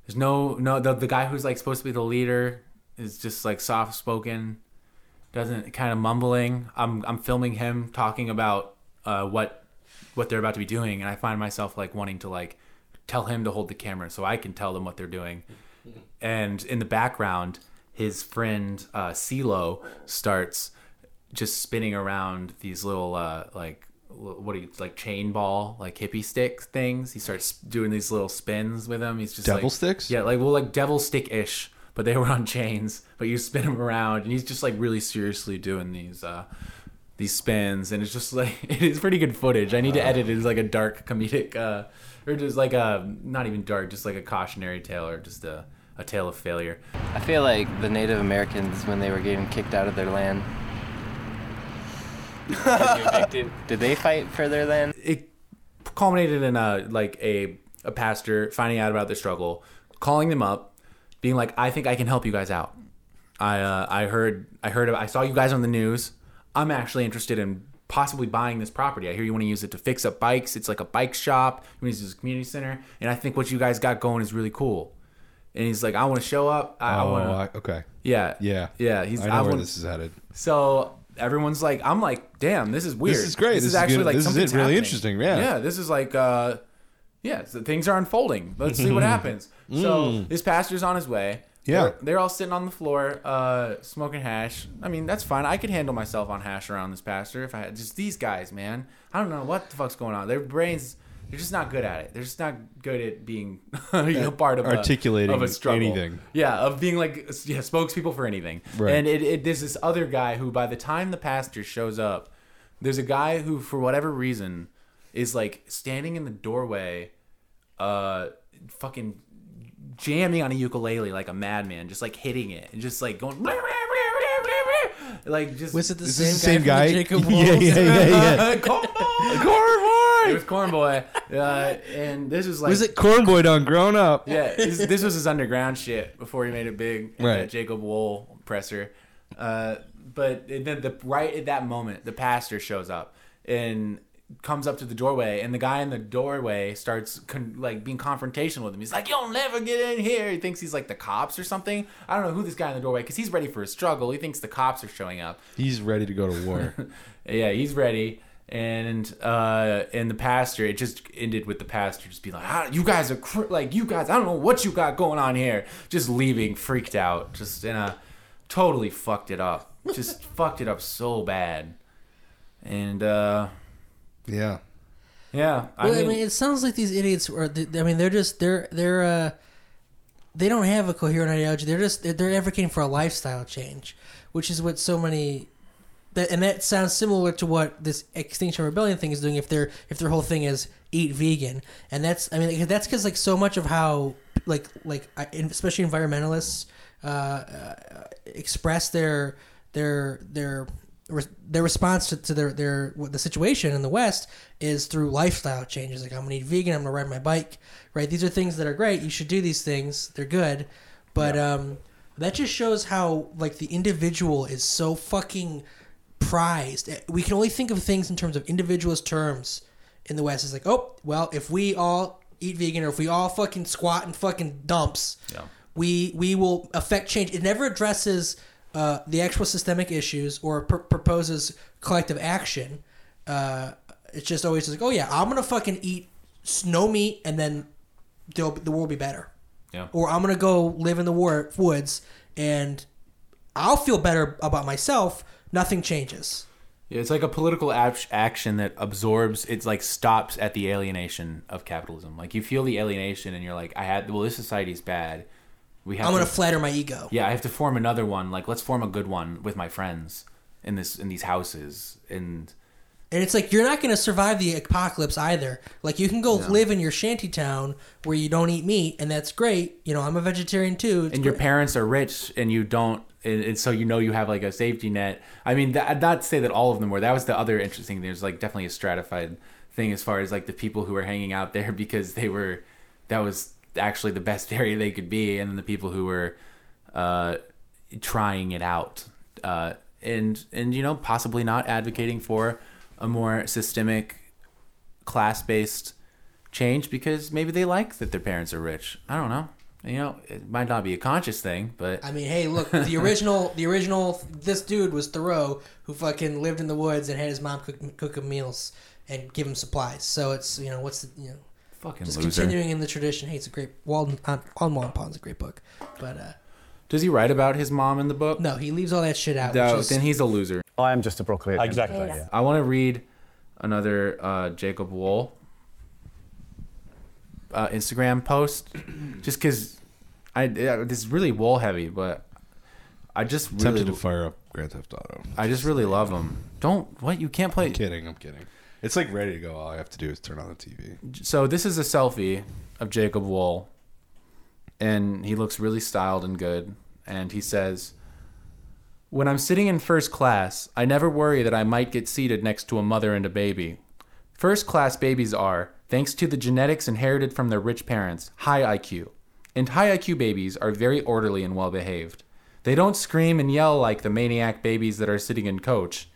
There's no no the, the guy who's like supposed to be the leader is just like soft spoken, doesn't kind of mumbling. I'm I'm filming him talking about uh, what what they're about to be doing, and I find myself like wanting to like tell him to hold the camera so I can tell them what they're doing. And in the background, his friend uh, CeeLo starts just spinning around these little uh, like what do you like chain ball like hippie stick things. He starts doing these little spins with them. He's just Devil like- sticks? Yeah, like well, like devil stick ish, but they were on chains. But you spin him around, and he's just like really seriously doing these uh, these spins, and it's just like it is pretty good footage. I need to edit it as like a dark comedic, uh, or just like a not even dark, just like a cautionary tale or just a a tale of failure. I feel like the Native Americans, when they were getting kicked out of their land, did, did they fight for their land? it culminated in a like a a pastor finding out about their struggle, calling them up, being like, "I think I can help you guys out. I uh, I heard I heard I saw you guys on the news. I'm actually interested in possibly buying this property. I hear you want to use it to fix up bikes. It's like a bike shop. You want to use it as a community center, and I think what you guys got going is really cool." And he's like, "I want to show up. I, I Oh, want I- to." okay. Yeah. Yeah. Yeah. He's. I know where wanna- this is headed. So everyone's like, I'm like, damn, this is weird. This is great. This, This is is actually good. like This is it. Really happening. interesting. Yeah. Yeah. This is like, uh, yeah, so things are unfolding. Let's see what happens. So Mm. this pastor's on his way. Yeah. They're, they're all sitting on the floor, uh, smoking hash. I mean, that's fine. I could handle myself on hash around this pastor if I had just these guys, man. I don't know what the fuck's going on. Their brains, they're just not good at it. They're just not good at being, you know, part of a- Articulating of a struggle. anything. Yeah, of being like yeah, spokespeople for anything. Right. And it, it there's this other guy who by the time the pastor shows up, there's a guy who for whatever reason is like standing in the doorway, uh, fucking jamming on a ukulele like a madman, just like hitting it and just like going. Like just Was it the same, the same guy? guy? From the Jacob Yeah, yeah, yeah, yeah. Cornboy! Cornboy! It was Cornboy. Uh, and this was like. was it Cornboy done grown up? Yeah, this, this was his underground shit before he made it big. Right. Jacob Wohl presser. Uh, but then the right at that moment, the pastor shows up and comes up to the doorway, and the guy in the doorway starts con- like being confrontational with him. He's like, "You'll never get in here." He thinks he's like the cops or something. I don't know who this guy in the doorway because he's ready for a struggle. He thinks the cops are showing up. He's ready to go to war. yeah, he's ready. And uh, and the pastor, it just ended with the pastor just being like, ah, "You guys are cr- like, you guys, I don't know what you got going on here." Just leaving, freaked out, just in a totally fucked it up, just fucked it up so bad. And uh, yeah, yeah, I well, mean, I mean, it sounds like these idiots are. I mean, they're just they're they're uh, they don't have a coherent ideology. They're just they're, they're advocating for a lifestyle change, which is what so many. That, and that sounds similar to what this Extinction Rebellion thing is doing. If their if their whole thing is eat vegan, and that's I mean that's because like so much of how like like especially environmentalists uh, uh, express their their their their response to, to their their the situation in the West is through lifestyle changes. Like I'm gonna eat vegan. I'm gonna ride my bike. Right. These are things that are great. You should do these things. They're good. But um, that just shows how like the individual is so fucking prized. We can only think of things in terms of individualist terms in the West. It's like, oh, well, if we all eat vegan or if we all fucking squat in fucking dumps, Yeah. we we will affect change. It never addresses uh, the actual systemic issues or pr- proposes collective action. Uh, it's just always like, oh yeah, I'm gonna fucking eat snow meat and then the world will be better. Yeah. Or I'm gonna go live in the war- woods and I'll feel better about myself. Nothing changes. Yeah, it's like a political act- action that absorbs. It's like stops at the alienation of capitalism. Like you feel the alienation, and you're like, I had. Well, this society's bad. We have. I'm gonna to, flatter my ego. Yeah, I have to form another one. Like let's form a good one with my friends in this in these houses and. And it's like you're not going to survive the apocalypse either. Like you can go No. live in your shanty town where you don't eat meat, and that's great. You know, I'm a vegetarian too. It's and your great. parents are rich and you don't and, and so you know you have like a safety net i mean that, not to say that all of them were that was the other interesting thing there's like definitely a stratified thing as far as like the people who were hanging out there because they were that was actually the best area they could be and then the people who were uh trying it out uh and and you know possibly not advocating for a more systemic class-based change because maybe they like that their parents are rich i don't know you know it might not be a conscious thing but I mean, hey, look, the original, the original, this dude was Thoreau, who fucking lived in the woods and had his mom cook, cook him meals and give him supplies. So it's you know what's the you know Fucking just loser. continuing in the tradition. Hey, it's a great Walden on, on Walden Pond's a great book, but uh, does he write about his mom in the book no, he leaves all that shit out. No, which is, then he's a loser I am just a broccoli. at the end. Exactly. Yes. Yeah. i want to read another uh, jacob wohl uh, instagram post just because I yeah, is really Wohl heavy, but I just really Tempted to fire up Grand Theft Auto. I just really love them. Don't what you can't play. I'm kidding. I'm kidding. It's like ready to go. All I have to do is turn on the TV. So this is a selfie of Jacob Wohl, and he looks really styled and good. And he says, "When I'm sitting in first class, I never worry that I might get seated next to a mother and a baby. First class babies are, thanks to the genetics inherited from their rich parents, high IQ. And high IQ babies are very orderly and well behaved. They don't scream and yell like the maniac babies that are sitting in coach.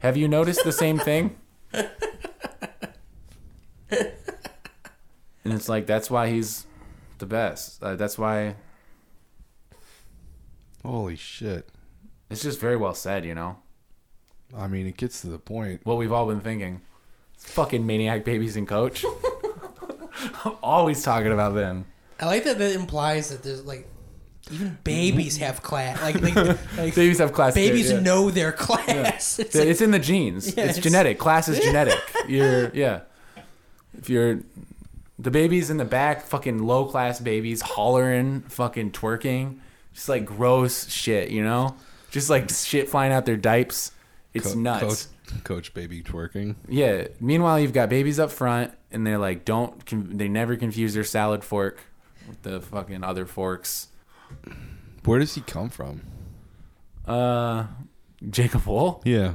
Have you noticed the same thing?" And it's like that's why he's the best. Uh, that's why Holy shit! it's just very well said, you know. I mean, it gets to the point. What we've all been thinking. Fucking maniac babies and coach. I'm always talking about them. I like that that implies that there's like even babies have class. Like, like, like Babies have class, Babies yeah. know their class. It's, like- in the genes. Yeah, it's, it's- genetic. Class is genetic. You're yeah. If you're the babies in the back, fucking low class babies hollering, fucking twerking, just like gross shit, you know? Just like shit flying out their dipes. It's Co- nuts. Coach, coach baby twerking. Yeah. Meanwhile, you've got babies up front, and they're like, don't. Con- they never confuse their salad fork with the fucking other forks. Where does he come from? Uh, Jacob Wohl. Yeah.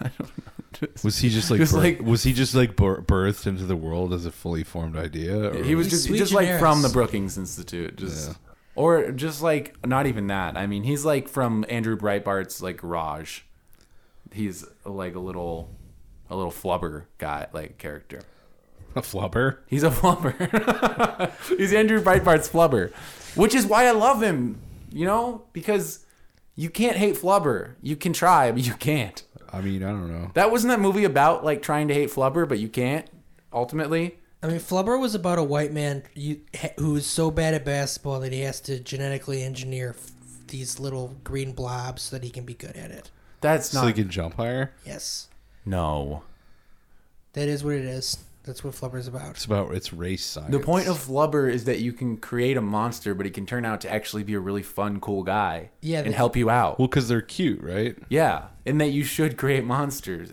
I don't know. Was he just like, Just bir- like- was he just like bir- birthed into the world as a fully formed idea? Or He was just just like generis. from the Brookings Institute, just Yeah. or just like not even that. I mean, he's like from Andrew Breitbart's like garage. He's like a little, a little flubber guy, like character. a flubber. He's a flubber. he's Andrew Breitbart's flubber, which is why I love him. You know, because you can't hate flubber. You can try, but you can't. I mean, I don't know. That wasn't that movie about like trying to hate flubber, but you can't. Ultimately, I mean, Flubber was about a white man who is so bad at basketball that he has to genetically engineer f- these little green blobs so that he can be good at it. that's not. So not. he can jump higher. Yes, no. that is what it is. That's what Flubber's about. It's about it's race science. The point of Flubber is that you can create a monster, but he can turn out to actually be a really fun, cool guy. Yeah, and they- help you out. well, because they're cute, right? Yeah, and that you should create monsters.